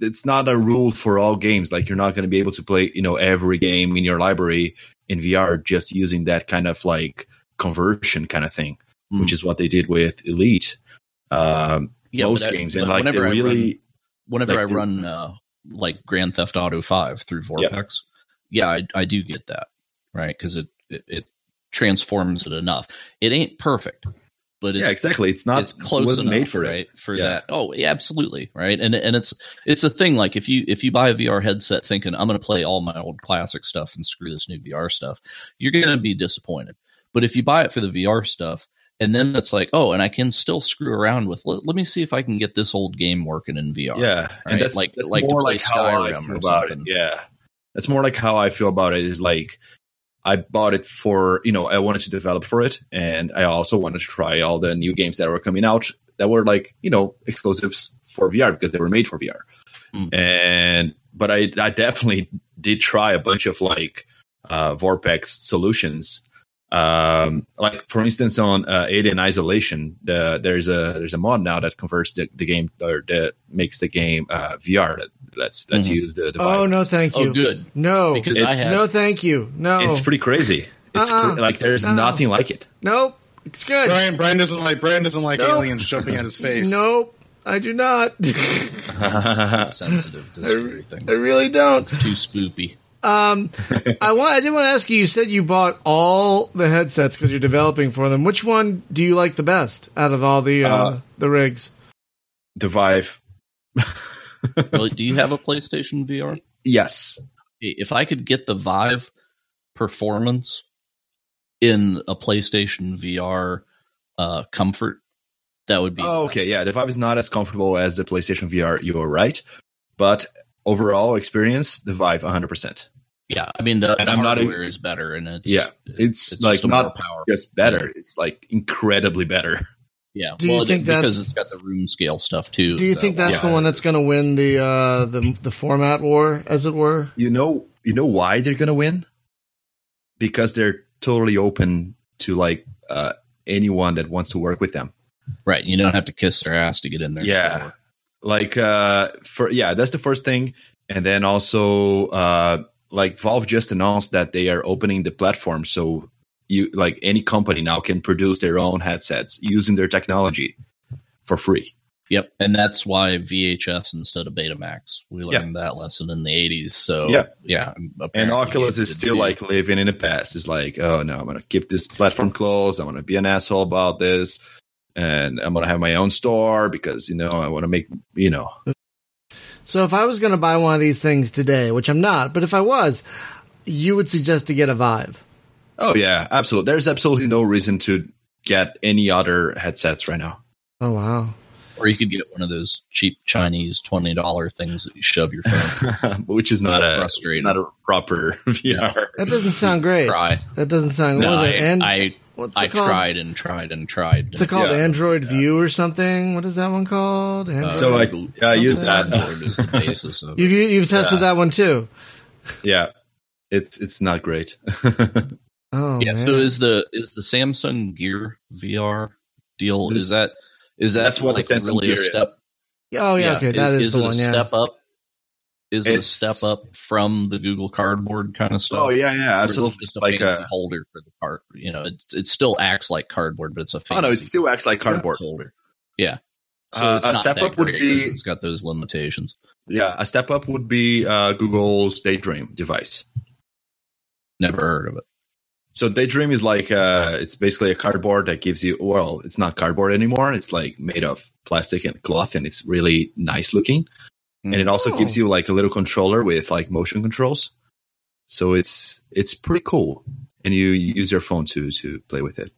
it's not a rule for all games. Like you're not going to be able to play, you know, every game in your library in VR just using that kind of like conversion kind of thing, Mm. which is what they did with Elite. Um, Yeah, most I- games and like whenever I really run- Whenever like I run uh, like Grand Theft Auto Five through VorpX, yeah, I, I do get that, right? Because it, it it transforms it enough. It ain't perfect, but it's yeah, exactly. It's not it's close enough, made for it. For Yeah. that. Oh, yeah, absolutely, right. And and it's it's a thing. Like if you if you buy a VR headset thinking I'm going to play all my old classic stuff and screw this new VR stuff, you're going to be disappointed. But if you buy it for the VR stuff, and then it's like, oh, and I can still screw around with. Let, let me see if I can get this old game working in VR. Yeah, right? and that's Like- that's like more like how I Skyrim feel or about it. Yeah, that's more like how I feel about it. Is like I bought it for you know I wanted to develop for it, and I also wanted to try all the new games that were coming out that were like you know exclusives for VR because they were made for VR. Mm. And but I I definitely did try a bunch of like uh VorpX solutions Um, like for instance, on uh, Alien Isolation, the, there's a there's a mod now that converts the, the game or that makes the game uh, VR. That let's let's Mhm. use the, the Oh no, thank you. Oh, good. No, Because I had- no, thank you. No, It's pretty crazy. It's Uh-uh. cra- like there's No. nothing like it. nope. It's good. Brian, Brian doesn't like Brian doesn't like Nope. aliens jumping at his face. Nope, I do not. [laughs] Sensitive to scary I things. really don't. It's too spoopy. Um, I want. I did want to ask you. You said you bought all the headsets because you're developing for them. Which one do you like the best out of all the uh, Uh, the rigs? the Vive, [laughs] Well, do you have a PlayStation VR? yes. If I could get the Vive performance in a PlayStation VR uh, comfort, that would be. Oh, okay, yeah. The Vive is not as comfortable as the PlayStation VR. You are right, but overall experience, the Vive 100. percent Yeah, I mean the, And the I'm not a- hardware is better, and it's Yeah, it's, like just a not more powerful. Just better. It's like incredibly better. Yeah, Do you think it- that's- because it's got the room scale stuff too? Do you is think that's why? the one that's going to win the uh, the the format war, as it were? You know, you know why they're gonna win? Because they're totally open to like uh, anyone that wants to work with them. right? You don't have to kiss their ass to get in there. Yeah. Like uh for yeah, that's the first thing. And then also uh like Valve just announced that they are opening the platform so you like any company now can produce their own headsets using their technology for free. Yep, and that's why VHS instead of Betamax. We learned that lesson in the '80s. So Yeah. yeah, And Oculus is still like living in the past. It's like, oh no, I'm gonna keep this platform closed. I'm gonna be an asshole about this, and I'm gonna have my own store because you know I want to make you know. So if I was going to buy one of these things today, which I'm not, but if I was, you would suggest to get a Vive. Oh yeah, absolutely. There's absolutely no reason to get any other headsets right now. Oh wow. or you could get one of those cheap Chinese twenty dollar things that you shove your phone. [laughs] which is not a Frustrating. not a proper [laughs] VR. That doesn't sound great. Try. That doesn't sound. No, what was I, it? And I, what's I it called? tried and tried and tried. It's it called? Yeah. Android View or something? What is that one called? Uh, Android? So I- Google- I use that. Android is the basis of [laughs] you've you've tested Yeah. that one too. Yeah, it's it's not great. [laughs] Oh yeah. man. So is the is the Samsung Gear VR deal? This- is that is that That's what the like Samsung really Gear a is. step? oh yeah, okay, that is, is the it one. a Yeah. step up? Is it a step up from the Google Cardboard kind of stuff? oh yeah, yeah, absolutely. Just a Like fancy uh, holder for the card. You know, it it still acts like cardboard, but it's a fancy oh no, it still acts like cardboard. holder. Yeah. So Uh, a step up would be- it's got those limitations. Yeah, a step up would be uh, Google's Daydream device. Never heard of it. So Daydream is like uh, it's basically a cardboard that gives you well, it's not cardboard anymore. It's like made of plastic and cloth, and it's really nice looking. And it also Oh. gives you like a little controller with like motion controls. So it's it's pretty cool, and you use your phone to to play with it.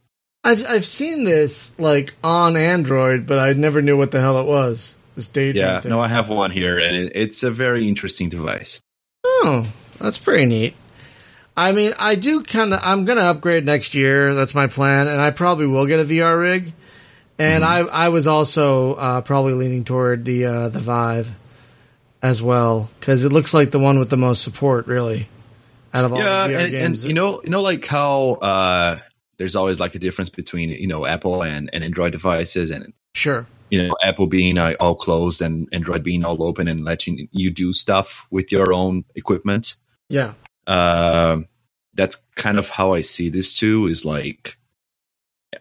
I've I've seen this like on Android, but I never knew what the hell it was. This daydream Yeah, thing. no, I have one here, and it, it's a very interesting device. Oh, that's pretty neat. I mean, I do kind of. I'm going to upgrade next year. That's my plan, and I probably will get a VR rig. And Mm-hmm. I, I was also uh, probably leaning toward the uh, the Vive as well because it looks like the one with the most support, really, out of all yeah, the VR and, and you know, you know, like how uh, there's always like a difference between you know Apple and, and Android devices, and sure. you know Apple being uh, all closed and Android being all open and letting you do stuff with your own equipment. Yeah. Um, that's kind of how I see this too. Is like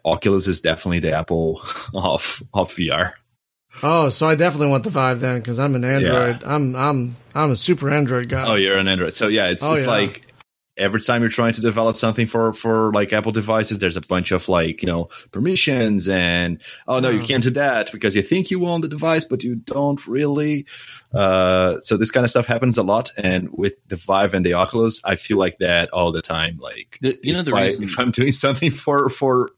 Oculus is definitely the Apple [laughs] of of VR. Oh, so I definitely want the Vive then because I'm an Android. I'm I'm I'm a super Android guy. Oh, you're an Android. So yeah, it's Oh, it's yeah. like every time you're trying to develop something for for like Apple devices, there's a bunch of like you know permissions and oh no, you Oh. can't do that because you think you own the device, but you don't really. Uh, so this kind of stuff happens a lot, and with the Vive and the Oculus, I feel like that all the time. Like The- you know the I- reason- if I'm doing something for for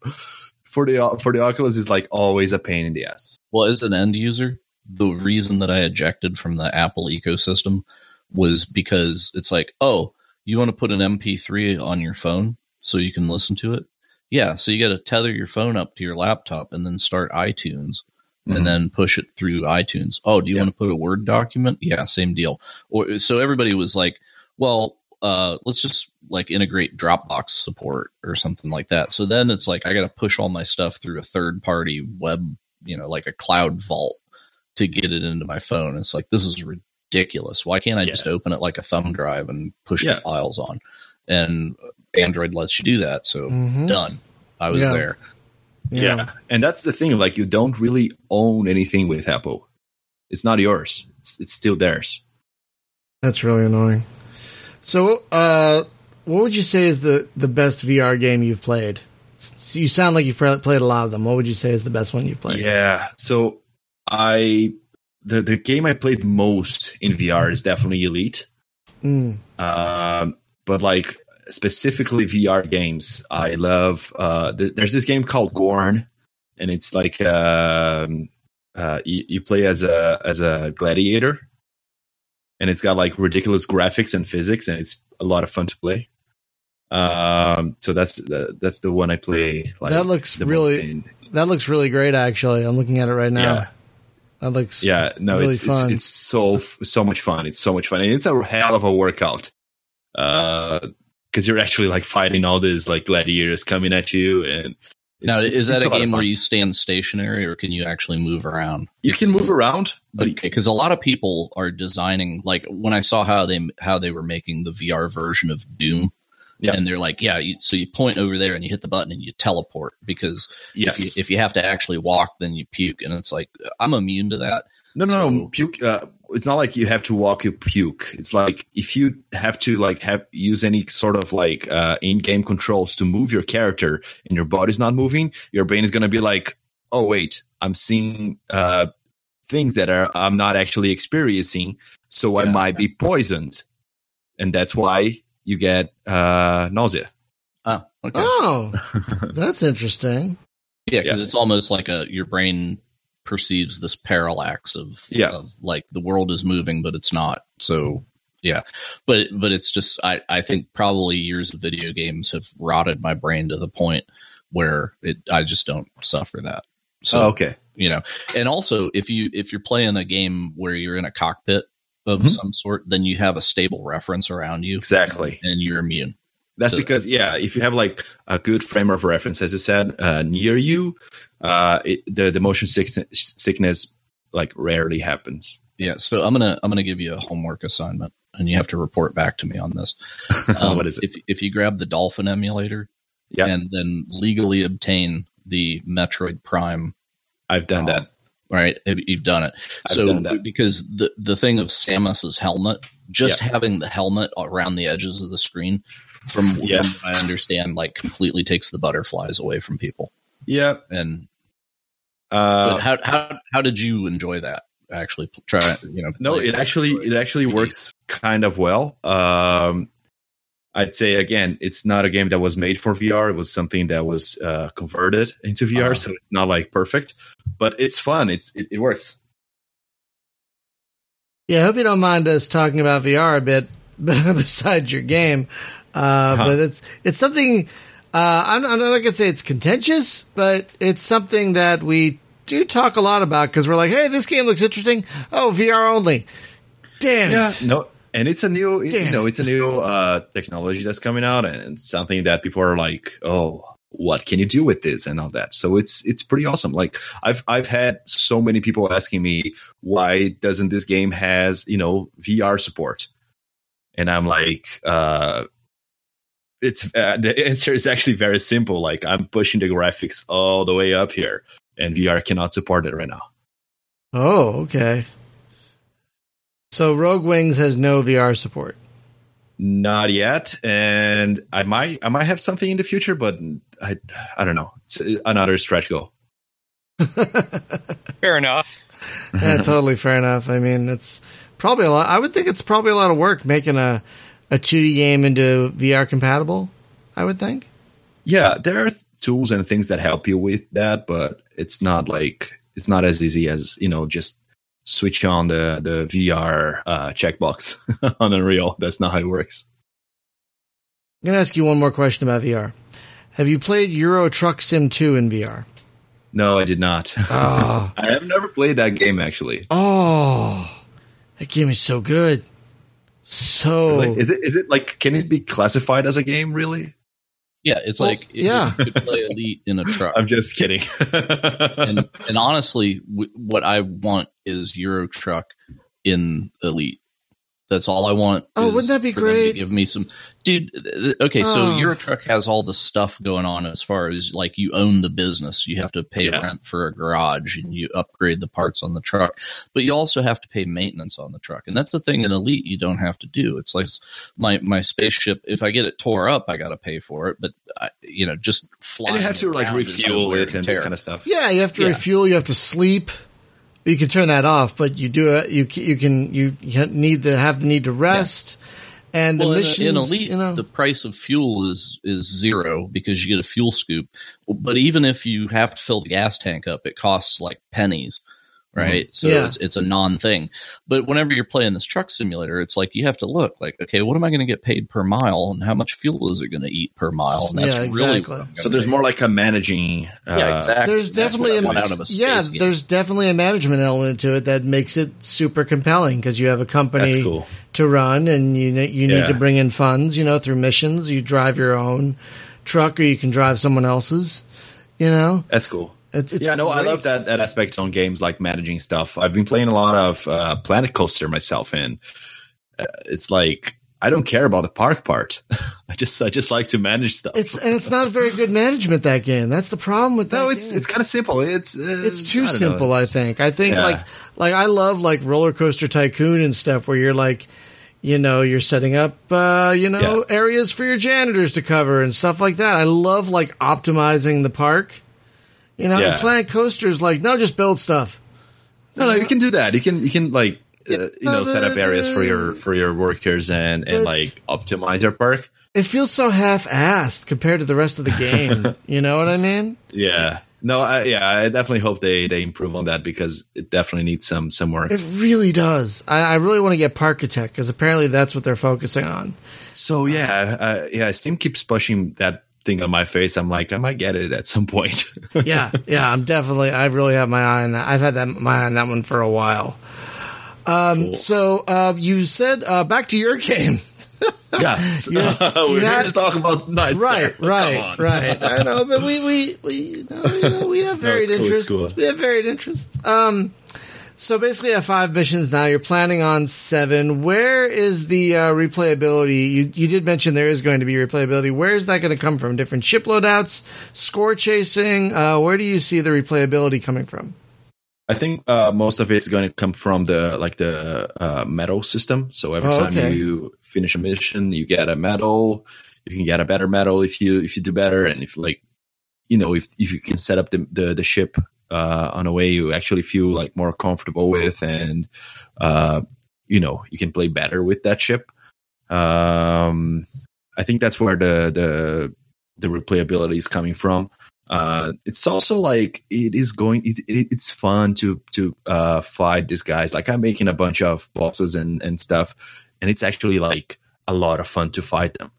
for the for the Oculus is like always a pain in the ass. Well, as an end user, the reason that I ejected from the Apple ecosystem was because it's like, oh, you want to put an MP3 on your phone so you can listen to it? Yeah, so you got to tether your phone up to your laptop and then start iTunes Mhm. and then push it through iTunes. Oh, do you Yeah. want to put a Word document? Yeah, same deal. Or so everybody was like, well, uh, let's just like integrate Dropbox support or something like that. So then it's like I got to push all my stuff through a third party web, you know, like a cloud vault to get it into my phone. It's like this is ridiculous. Why can't I Yeah. just open it like a thumb drive and push Yeah. the files on? And Android lets you do that. So Mhm. done. I was Yeah. there. Yeah. And that's the thing. Like, you don't really own anything with Apple. It's not yours. It's, it's still theirs. That's really annoying. So, uh, what would you say is the, the best VR game you've played? S- You sound like you've played a lot of them. What would you say is the best one you've played? Yeah. So I the the game I played most in VR is definitely Elite. Mm. Um, but like specifically VR games, I love. Uh, th- there's this game called Gorn, and it's like um, uh, you, you play as a as a gladiator, and it's got like ridiculous graphics and physics, and it's a lot of fun to play. Um, so that's the, that's the one I play. Like That looks really- in. That looks really great, actually. I'm looking at it right now. Yeah. That looks Yeah, no, really it's, it's it's so so much fun. It's so much fun, and it's a hell of a workout. Uh, because you're actually like fighting all these like gladiators coming at you, and it's, now, it's- is that a game where you stand stationary or can you actually move around? you can move around? But Okay, because a lot of people are designing like when I saw how they how they were making the VR version of Doom, Yeah. and they're like, yeah, you, so you point over there and you hit the button and you teleport because yes, if you if you have to actually walk, then you puke, and it's like I'm immune to that. No, no, no, puke. Uh, it's not like you have to walk, you puke. It's like if you have to like have use any sort of like uh, in-game controls to move your character, and your body's not moving, your brain is gonna be like, oh wait, I'm seeing uh, things that are I'm not actually experiencing, so I Yeah. might be poisoned, and that's why you get uh, nausea. Oh, okay, Oh, [laughs] that's interesting. yeah, because yeah. it's almost like a your brain perceives this parallax of Yeah. of like the world is moving but it's not. So yeah, but but it's just I I think probably years of video games have rotted my brain to the point where it I just don't suffer that. So oh, okay. you know and also if you if you're playing a game where you're in a cockpit of Mhm. some sort then you have a stable reference around you Exactly. and you're immune That's So- because yeah, if you have like a good frame of reference, as I said, uh, near you, uh, it, the the motion sick- sickness like rarely happens. yeah so i'm gonna i'm gonna give you a homework assignment and you have to report back to me on this [laughs] Um, what is it? if, if you grab the dolphin emulator Yeah. and then legally obtain the metroid prime I've done that. right you've done it I've so done that. because the the thing of samus's helmet just having the helmet around the edges of the screen from, Yeah. from what i understand like completely takes the butterflies away from people Yeah. and Uh, how how how did you enjoy that actually p- try you know no, it actually it actually works kind of well. Um, I'd say again, it's not a game that was made for VR. It was something that was uh, converted into VR, Uh-huh. so it's not like perfect, but it's fun. It's it, it works. Yeah, I hope you don't mind us talking about VR a bit [laughs] besides your game. Uh, Uh-huh. But it's it's something uh, I'm, I'm not gonna say it's contentious, but it's something that we do talk a lot about because we're like, hey, this game looks interesting. Oh, VR only. Damn it! No, and it's a new, you Damn. know, it's a new uh, technology that's coming out, and it's something that people are like, oh, what can you do with this and all that. So it's it's pretty awesome. Like I've I've had so many people asking me why doesn't this game has you know VR support, and I'm like, uh, it's uh, the answer is actually very simple. Like I'm pushing the graphics all the way up here, and VR cannot support it right now. Oh, okay. So Rogue Wings has no VR support. Not yet, and I might I might have something in the future, but I I don't know. It's another stretch goal. [laughs] Fair enough. yeah, totally fair enough. I mean, it's probably a lot. I would think it's probably a lot of work making a a 2D game into VR compatible. I would think. Yeah, there are tools and things that help you with that, but it's not like it's not as easy as you know just switch on the the VR uh, checkbox [laughs] on Unreal. That's not how it works. I'm gonna ask you one more question about VR. Have you played Euro Truck Sim 2 in VR? No, I did not. Oh, [laughs] I have never played that game actually. oh, that game is so good, So Really? Is it is it like can it be classified as a game really? Yeah, it's Well, like if yeah. you could play Elite in a [laughs] truck. I'm just kidding. [laughs] and and honestly, w- what I want is Euro Truck in Elite. That's all I want. Oh, wouldn't that be for them to great? give me some, dude. th- Okay, so Oh. Euro Truck has all the stuff going on as far as like you own the business. You have to pay Yeah. rent for a garage and you upgrade the parts on the truck, but you also have to pay maintenance on the truck. And that's the thing in Elite you don't have to do. It's like my my spaceship. If I get it tore up, I got to pay for it. But I, you know, just fly. you have to like around is no refuel it and this kind of stuff. yeah, you have to Yeah. refuel. You have to sleep. You can turn that off, but you do it. You c- you can you need to have the need to rest. And the well, in, in elite, you know, the price of fuel is is zero because you get a fuel scoop. But even if you have to fill the gas tank up, it costs like pennies, right? So Yeah. it's it's a non thing. But whenever you're playing this truck simulator, it's like you have to look like, okay, what am I going to get paid per mile, and how much fuel is it going to eat per mile? And that's Yeah, really exactly. what I'm So there's pay. more like a managing. Uh, Yeah, exactly. there's definitely I a want out of a yeah, game. there's definitely a management element to it that makes it super compelling because you have a company That's cool. to run and you you need Yeah. to bring in funds, you know, through missions. You drive your own truck or you can drive someone else's. You know, That's cool. It's, it's yeah, no, I love that, that aspect on games like managing stuff. I've been playing a lot of uh, Planet Coaster myself, and uh, it's like I don't care about the park part. [laughs] I just I just like to manage stuff. It's and it's not very good management that game. That's the problem with that. no, it's game. it's kind of simple. It's uh, it's too I know, simple. I think. I think Yeah. like like I love like roller coaster tycoon and stuff where you're like, you know, you're setting up uh, you know Yeah. areas for your janitors to cover and stuff like that. I love like optimizing the park. You know, Yeah. Planet Coaster's like no, just build stuff. No, no, you can do that. You can you can like uh, you know set up areas for your for your workers and and like optimize your park. It feels so half-assed compared to the rest of the game. [laughs] you know what I mean? Yeah. No, I, yeah, I definitely hope they they improve on that because it definitely needs some some work. It really does. I, I really want to get Parkitect because apparently that's what they're focusing on. So yeah, uh, yeah, Steam keeps pushing that thing on my face. I'm like, I might get it at some point. [laughs] yeah, yeah, I'm definitely. I really have my eye on that. I've had that my eye on that one for a while. Um, Cool. so uh, you said uh, back to your [laughs] game, yeah, so, [laughs] Yeah, we're you here to talk about Night right? Star. Right? Come on. Right? I know, but we we we you know, you know, we have No, varied cool, interests. cool. We have varied interests. Um, so basically, you have five missions now. You're planning on seven. Where is the uh, replayability? You you did mention there is going to be replayability. Where is that going to come from? Different ship loadouts, score chasing. Uh, where do you see the replayability coming from? I think uh, most of it's going to come from the like the uh, medal system. So every Oh, time okay. you finish a mission, you get a medal. You can get a better medal if you if you do better, and if like you know if if you can set up the the, the ship uh, on a way you actually feel like more comfortable with, and uh, you know you can play better with that ship. Um, I think that's where the the the replayability is coming from. Uh it's also like it is going it, it, it's fun to to uh fight these guys. Like i'm making a bunch of bosses and and stuff and it's actually like a lot of fun to fight them.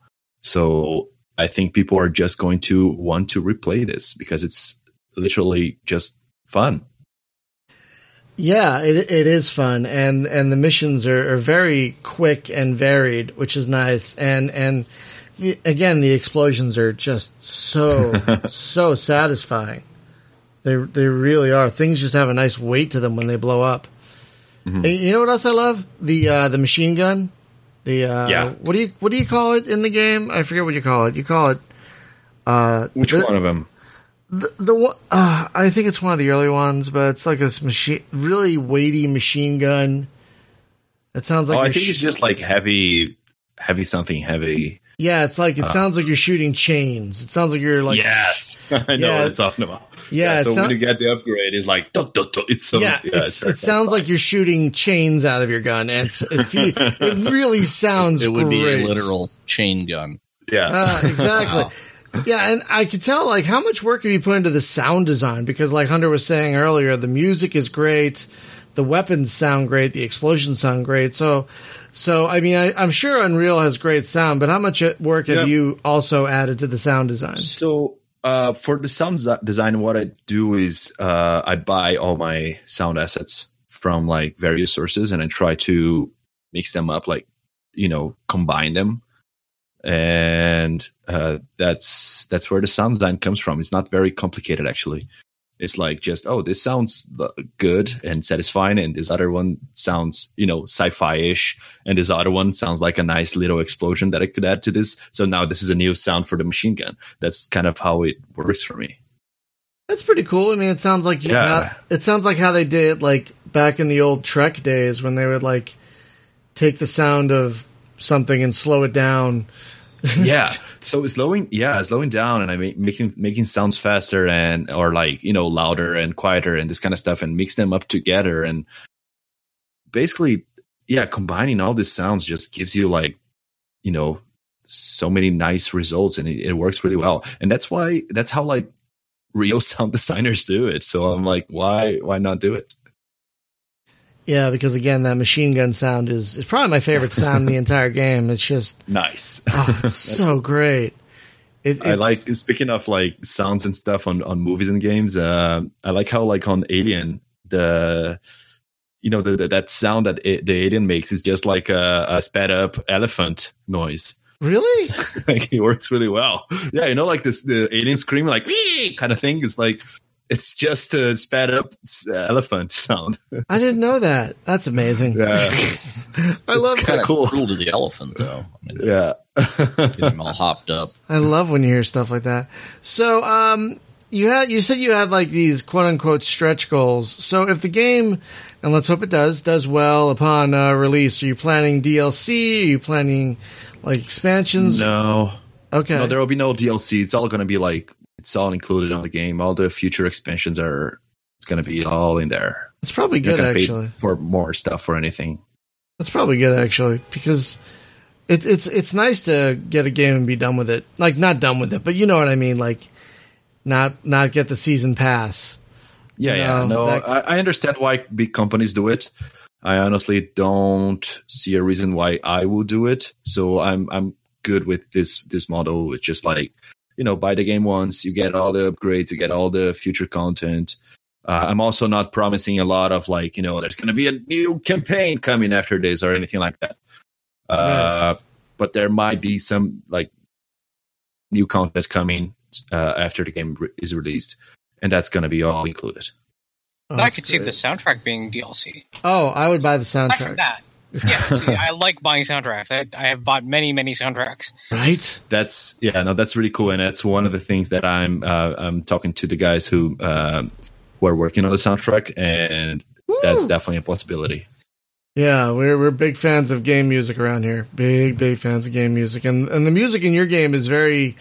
So i think people are just going to want to replay this because it's literally just fun Yeah, it it is fun, and and the missions are, are very quick and varied, which is nice. And and the, again, the explosions are just so [laughs] so satisfying. They they really are. Things just have a nice weight to them when they blow up. Mm-hmm. You know what else I love? The uh, the machine gun. The uh, Yeah. What do you what do you call it in the game? I forget what you call it. You call it. Uh, which the- one of them the, the one, uh, I think it's one of the early ones, but it's like this machine, really weighty machine gun. It sounds like oh i think sh- it's just like heavy heavy something heavy yeah, it's like it sounds like you're shooting chains. It sounds like you're like yes [laughs] i know Yeah. what it's talking about Yeah, it so sound- when you get the upgrade it's like duh, duh, duh, it's so yeah, it's, it sounds like you're shooting chains out of your gun, and it's, it, fe- it [laughs] really sounds it would great. be a literal chain gun. yeah Uh, exactly. [laughs] Yeah, and I could tell like how much work have you put into the sound design because like Hunter was saying earlier, the music is great, the weapons sound great, the explosions sound great. So so I mean I, I'm sure Unreal has great sound, but how much work have Yeah. you also added to the sound design? So uh, for the sound design, what I do is uh, I buy all my sound assets from like various sources, and I try to mix them up like you know combine them and uh, that's that's where the sound design comes from. It's not very complicated actually. It's like just oh this sounds good and satisfying and this other one sounds you know sci-fi-ish and this other one sounds like a nice little explosion that i could add to this. So now this is a new sound for the machine gun. That's kind of how it works for me. That's pretty cool. I mean, it sounds like Yeah. it sounds like how they did like back in the old Trek days when they would like take the sound of something and slow it down. [laughs] yeah. So slowing yeah slowing down and i mean making making sounds faster and or like you know louder and quieter and this kind of stuff and mix them up together and basically yeah combining all these sounds just gives you like you know so many nice results and it, it works really well. And that's why that's how like real [laughs] sound designers do it. So i'm like why why not do it Yeah, because again, that machine gun sound is, is probably my favorite sound in the [laughs] entire game. It's just nice [laughs] oh, it's so great. It, I like speaking of like sounds and stuff on on movies and games. Uh, I like how like on Alien the you know the, the that sound that a- the alien makes is just like a, a sped up elephant noise. really. [laughs] like it works really well. Yeah, you know, like this the alien scream like kind of thing is like it's just a sped up elephant sound. I didn't know that. That's amazing. Yeah, [laughs] I love Kinda Kind of cool. cruel to the elephant, though. I mean, yeah. [laughs] get him all hopped up. I love when you hear stuff like that. So, um, you had you said you had like these quote unquote stretch goals. So, if the game, and let's hope it does, does well upon uh, release, are you planning DLC? Are you planning like expansions? no, Okay. no, there will be no DLC. It's all going to be like it's all included on the game. All the future expansions are. It's going to be all in there. That's probably You're good actually. for more stuff or anything. That's probably good actually because it's it's it's nice to get a game and be done with it. Like not done with it, but you know what I mean. Like not not get the season pass. Yeah, yeah. No, No, that- I, I understand why big companies do it. I honestly don't see a reason why I will do it. So I'm I'm good with this this model. It's just like you know, buy the game once, you get all the upgrades, you get all the future content. Uh, I'm also not promising a lot of like you know, there's going to be a new campaign coming after this or anything like that. Uh, But there might be some like new content coming uh, after the game re- is released, and that's going to be all included. Oh, I that's could see the soundtrack being DLC. Oh, I would buy the Aside soundtrack. From [laughs] that, yeah, see, I like buying soundtracks. I, I have bought many, many soundtracks. Right? that's yeah no that's really cool and that's one of the things that i'm uh, i'm talking to the guys who um who are working on the soundtrack and that's definitely a possibility Yeah, we're we're big fans of game music around here. Big big fans of game music, and and the music in your game is very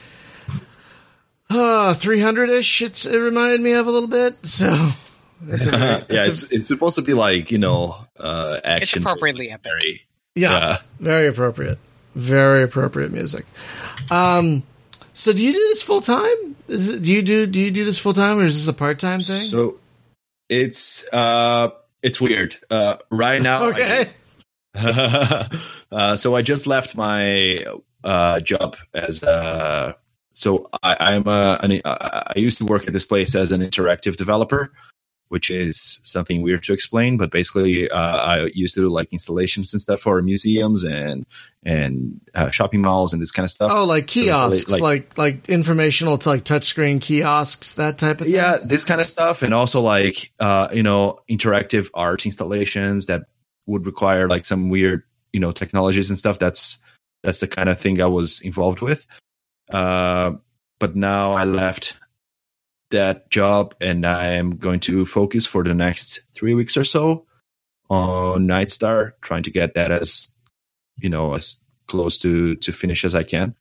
uh 300 ish. It's it reminded me of a little bit. So it's a, [laughs] yeah it's a- it's it's supposed to be like you know uh It's appropriately epic. very- yeah, yeah. very appropriate, very appropriate music. Um, so do you do this full time? Is it, do you do do you do this full time or is this a part time thing? so it's uh it's weird uh right now I- okay, [laughs] uh, so I just left my uh, job as uh, so I, I'm a, an, I used to work at this place as an interactive developer, which is something weird to explain. But basically, uh, I used to do like installations and stuff for museums and and uh, shopping malls and this kind of stuff. oh, like So it's really, kiosks, like, like informational to like touchscreen kiosks, that type of thing. yeah this kind of stuff and also like uh you know interactive art installations that would require like some weird you know technologies and stuff that's that's the kind of thing i was involved with uh but now i left that job and i am going to focus for the next three weeks or so on nightstar trying to get that as you know as close to to finish as i can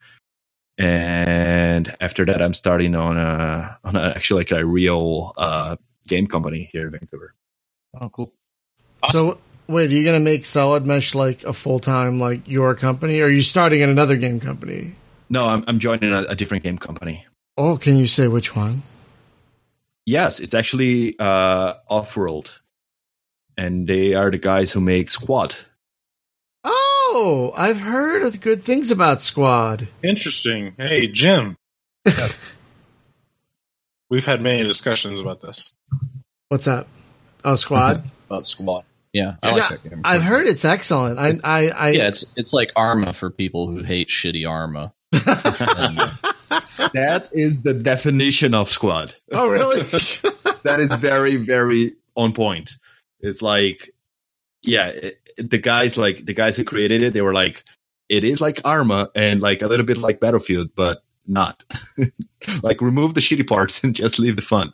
and after that i'm starting on a on a, actually like a real uh game company here in vancouver Oh, cool. So wait, are you gonna make Solidmesh like a full time like your company, or are you starting in another game company? no i'm, I'm joining a, a different game company Oh, can you say which one? Yes it's actually uh Offworld and they are the guys who make squad Oh, I've heard of good things about Squad. Interesting. Hey, Jim. [laughs] We've had many discussions about this. What's that? Oh, Squad. [laughs] About Squad. Yeah, I like yeah, that game. I've heard it's excellent. I, I, I Yeah, it's it's like Arma for people who hate shitty Arma. [laughs] And, [laughs] That is the definition of squad. oh really? [laughs] that is very very on point it's like yeah it, the guys like the guys who created it they were like it is like arma and like a little bit like battlefield but not [laughs] like remove the shitty parts and just leave the fun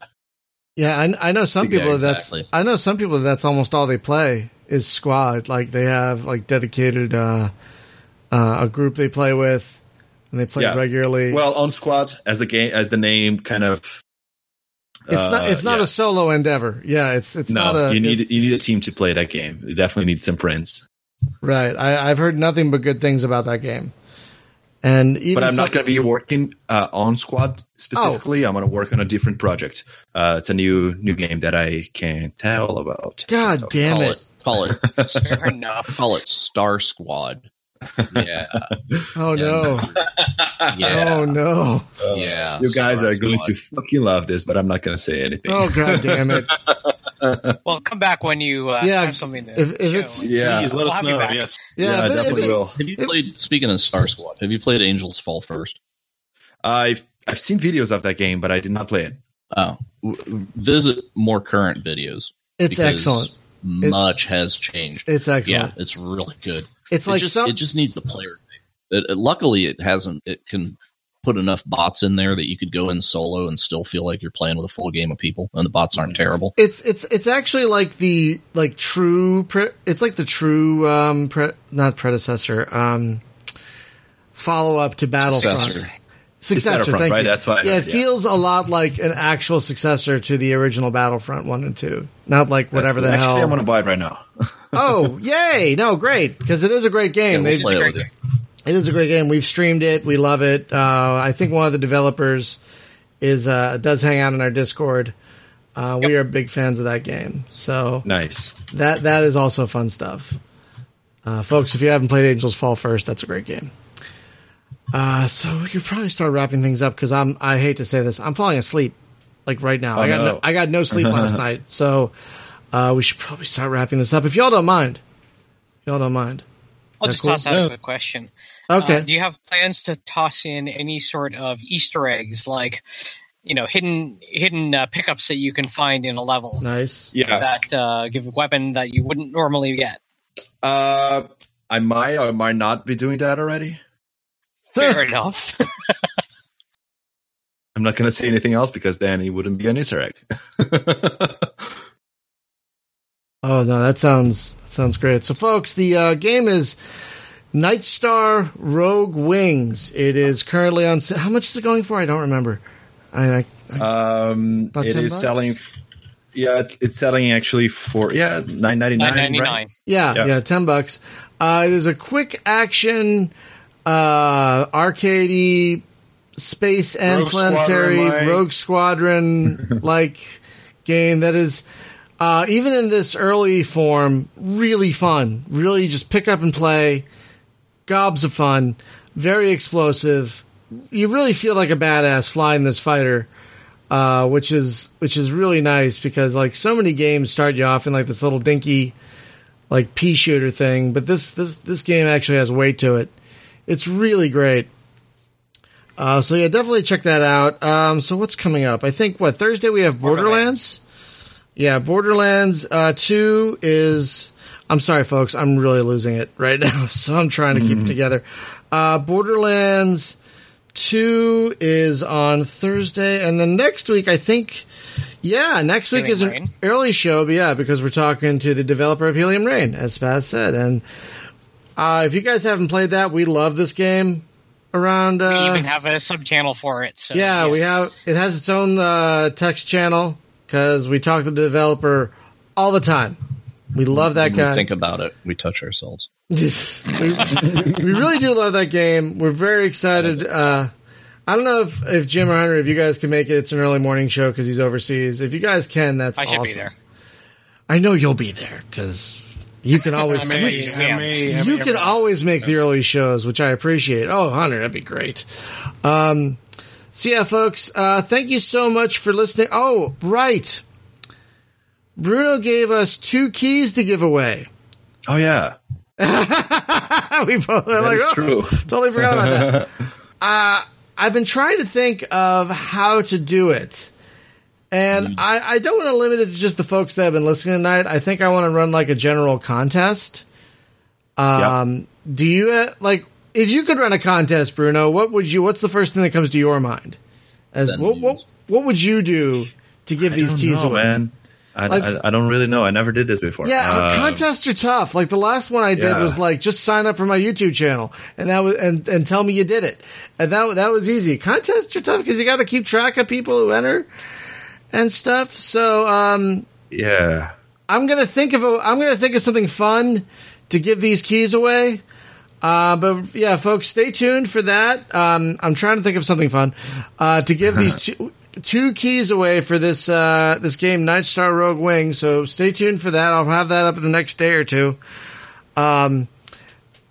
yeah, I, I know some Yeah, people exactly. that's I know some people that's almost all they play is squad. Like they have like dedicated uh, uh, a group they play with, and they play Yeah. regularly. well on squad as the game as the name kind of it's not uh, it's not yeah. a solo endeavor. Yeah, it's it's no not a you need you need a team to play that game you definitely need some friends right. I, I've heard nothing but good things about that game, and even but i'm some- not going to be working uh, on squad specifically i'm going to work on a different project uh, it's a new new game that i can't tell about God damn call it! it call it [laughs] Fair enough. call it Star Squad. [laughs] [laughs] Yeah, Oh no! yeah, Oh no! yeah. You guys Star are going Squad. to fucking love this, but I'm not going to say anything. Oh god damn it! [laughs] Well, come back when you uh, Yeah, have something to if- if show. it's- yeah, Please let We'll us know. Yes. Yeah, yeah, I if it- if definitely it- will. Have you played? Speaking of Star Squad, have you played Angels Fall First? I've I've seen videos of that game, but I did not play it. Oh, w- visit more current videos. It's excellent. Much has changed. It's excellent. yeah, excellent. it's really good. It's it like just some. it just needs the player. It, it- luckily, it hasn't. It can put enough bots in there that you could go in solo and still feel like you're playing with a full game of people, and the bots aren't terrible. it's it's it's actually like the like true. Pre- it's like the true um pre- not predecessor um follow up to Battlefront. Successor. Successor, Battlefront, thank right? you. That's what yeah, it yeah. feels a lot like an actual successor to the original Battlefront one and two. Not like whatever the Actually, hell. I'm going to buy it right now. [laughs] oh, yay! No, great because it is a great game. Yeah, we'll They've play it great with you. It is a great game. We've streamed it. We love it. Uh, I think one of the developers is uh, does hang out in our Discord. Uh, We are big fans of that game. So Nice. that that is also fun stuff. Uh, folks, if you haven't played Angels Fall First, that's a great game. Uh, so we could probably start wrapping things up because I'm I hate to say this, I'm falling asleep like right now. I got no. no. I got no sleep last [laughs] night, so uh, we should probably start wrapping this up if y'all don't mind. Y'all don't mind. I'll just cool? toss out Yeah. a quick question. Okay. Uh, do you have plans to toss in any sort of Easter eggs, like you know, hidden hidden uh, pickups that you can find in a level nice. Yeah. that uh, give a weapon that you wouldn't normally get? Uh, I might or might not be doing that already. Fair [laughs] enough. I'm not going to say anything else because then it wouldn't be an Easter egg. [laughs] Oh no, that sounds that sounds great. So, folks, the uh, game is Nightstar Rogue Wings. It is currently on. How much is it going for? I don't remember. I, I, um, About it 10 is bucks? selling. Yeah, it's it's selling actually for yeah nine ninety Nine nine. ninety nine. yeah, yeah, Yeah. ten bucks. Uh, it is a quick action, uh, arcadey, space and Rogue planetary Squadron-like. Rogue Squadron [laughs] like game that is. Uh, even in this early form, really fun. Really just pick up and play. Gobs of fun. Very explosive. You really feel like a badass flying this fighter, uh, which is which is really nice because like so many games start you off in like this little dinky, like pea shooter thing, but this this this game actually has weight to it. It's really great. Uh, so yeah, definitely check that out. Um, so what's coming up? I think what Thursday we have Borderlands. Yeah, Borderlands uh, Two is. I'm sorry, folks. I'm really losing it right [laughs] now, so I'm trying to keep it together. Uh, Borderlands Two is on Thursday, and then next week, I think. Yeah, next week Helium is an Rain. early show, but yeah, because we're talking to the developer of Helium Rain, as Spaz said, and uh, if you guys haven't played that, we love this game. Around, uh, we even have a sub channel for it. So yeah, we have. It has its own uh, text channel because we talk to the developer all the time. We love that When we guy. think about it, we touch ourselves. [laughs] we, we really do love that game. We're very excited. Uh, I don't know if, if Jim or Hunter, if you guys can make it. It's an early morning show because he's overseas. If you guys can, that's I should be there. I know you'll be there because you can [laughs] always. I I may, may- I may, I you may- can always make the early shows, which I appreciate. Oh, Hunter, that'd be great. Um, so yeah, folks, uh, thank you so much for listening. Oh, right. Bruno gave us two keys to give away. Oh yeah, [laughs] we both that like, is oh, true. totally forgot about that. [laughs] uh, I've been trying to think of how to do it. And I, I don't want to limit it to just the folks that have been listening tonight. I think I want to run like a general contest. Um, do you uh, like if you could run a contest, Bruno? What would you? What's the first thing that comes to your mind? As what, what what would you do to give these I don't keys know, away? man. I, Like- I, I don't really know. I never did this before. Yeah, Um, contests are tough. Like the last one I did Yeah. was like just sign up for my YouTube channel and that was and, and tell me you did it, and that that was easy. Contests are tough because you got to keep track of people who enter and stuff. So um, yeah. I'm gonna think of a I'm gonna think of something fun to give these keys away. Uh, but yeah, folks, stay tuned for that. Um, I'm trying to think of something fun uh, to give these [laughs] two, two keys away for this uh, this game, Nightstar Rogue Wing. So stay tuned for that. I'll have that up in the next day or two. Um,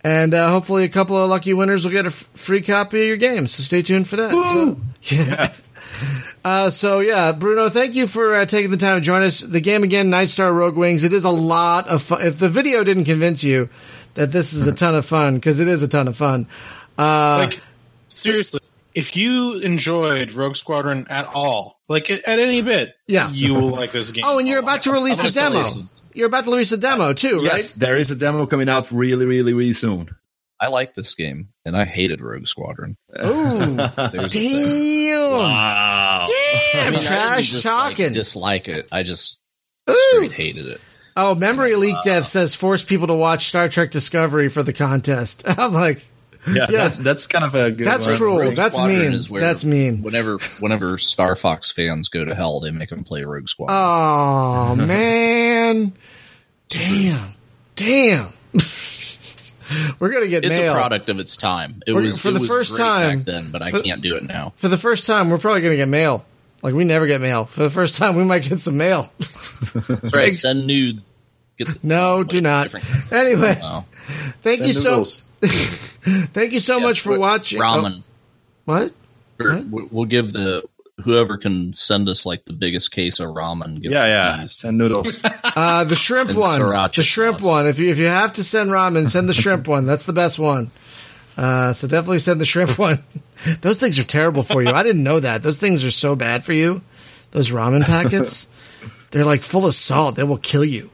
and uh, hopefully, a couple of lucky winners will get a f- free copy of your game. So stay tuned for that. So, [laughs] yeah. Uh, so yeah, Bruno, thank you for uh, taking the time to join us. The game again, Nightstar Rogue Wings. It is a lot of fun. If the video didn't convince you that this is a [laughs] ton of fun, because it is a ton of fun. Uh, Like seriously, if you enjoyed Rogue Squadron at all, like at any bit, Yeah. you will like this game. oh, and you're about to release a I'm gonna demo. you- You're about to release a demo too, right? Yes, there is a demo coming out really, really, really soon. I like this game, and I hated Rogue Squadron. right? Ooh, There's the damn, Wow. I damn, mean, trash didn't just, like, talking. dislike it. I just Ooh. straight hated it. Oh, Memory Leak Death says force people to watch Star Trek Discovery for the contest. [laughs] I'm like, Yeah, Yeah. That, that's kind of a good That's one. cruel. Rogue That's Squadron mean. is where That's mean. Whenever, whenever Star Fox fans go to hell, they make them play Rogue Squadron. Oh [laughs] man, damn, damn. [laughs] [laughs] We're gonna get it's mail a product of its time. It We're- was for it the was first time- back then, but I for- can't do it now. for the first time. We're probably gonna get mail. Like we never get mail. For the first time, we might get some mail. [laughs] That's right. Send nude. Get the, [laughs] No, wait, do not. different- Anyway, Oh. thank Send you so thank you so Yeah, much for watching. Oh. Ramen. Oh, what? Or What? We'll give the whoever can send us like the biggest case of ramen. Gets Yeah, yeah. these. Send noodles. [laughs] Uh, the shrimp And one. The shrimp sauce. one. If you if you have to send ramen, send the shrimp one. That's the best one. Uh, so definitely send the shrimp one. [laughs] Those things are terrible for you. I didn't know that. Those things are so bad for you. Those ramen [laughs] packets. They're like full of salt. They will kill you. yeah,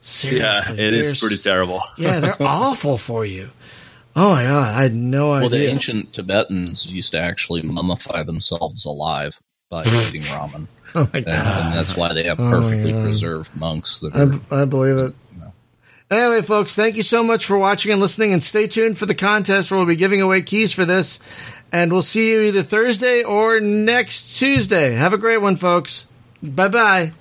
Seriously. it is They're pretty s- terrible. Yeah, they're awful for you. Oh my god, I had no idea. Well, the ancient Tibetans used to actually mummify themselves alive by [laughs] oh eating ramen, oh my and, god. and that's why they have oh perfectly God. preserved monks. That are, I, I believe it. No. Anyway, folks, thank you so much for watching and listening, and stay tuned for the contest where we'll be giving away keys for this. And we'll see you either Thursday or next Tuesday. Have a great one, folks. Bye bye.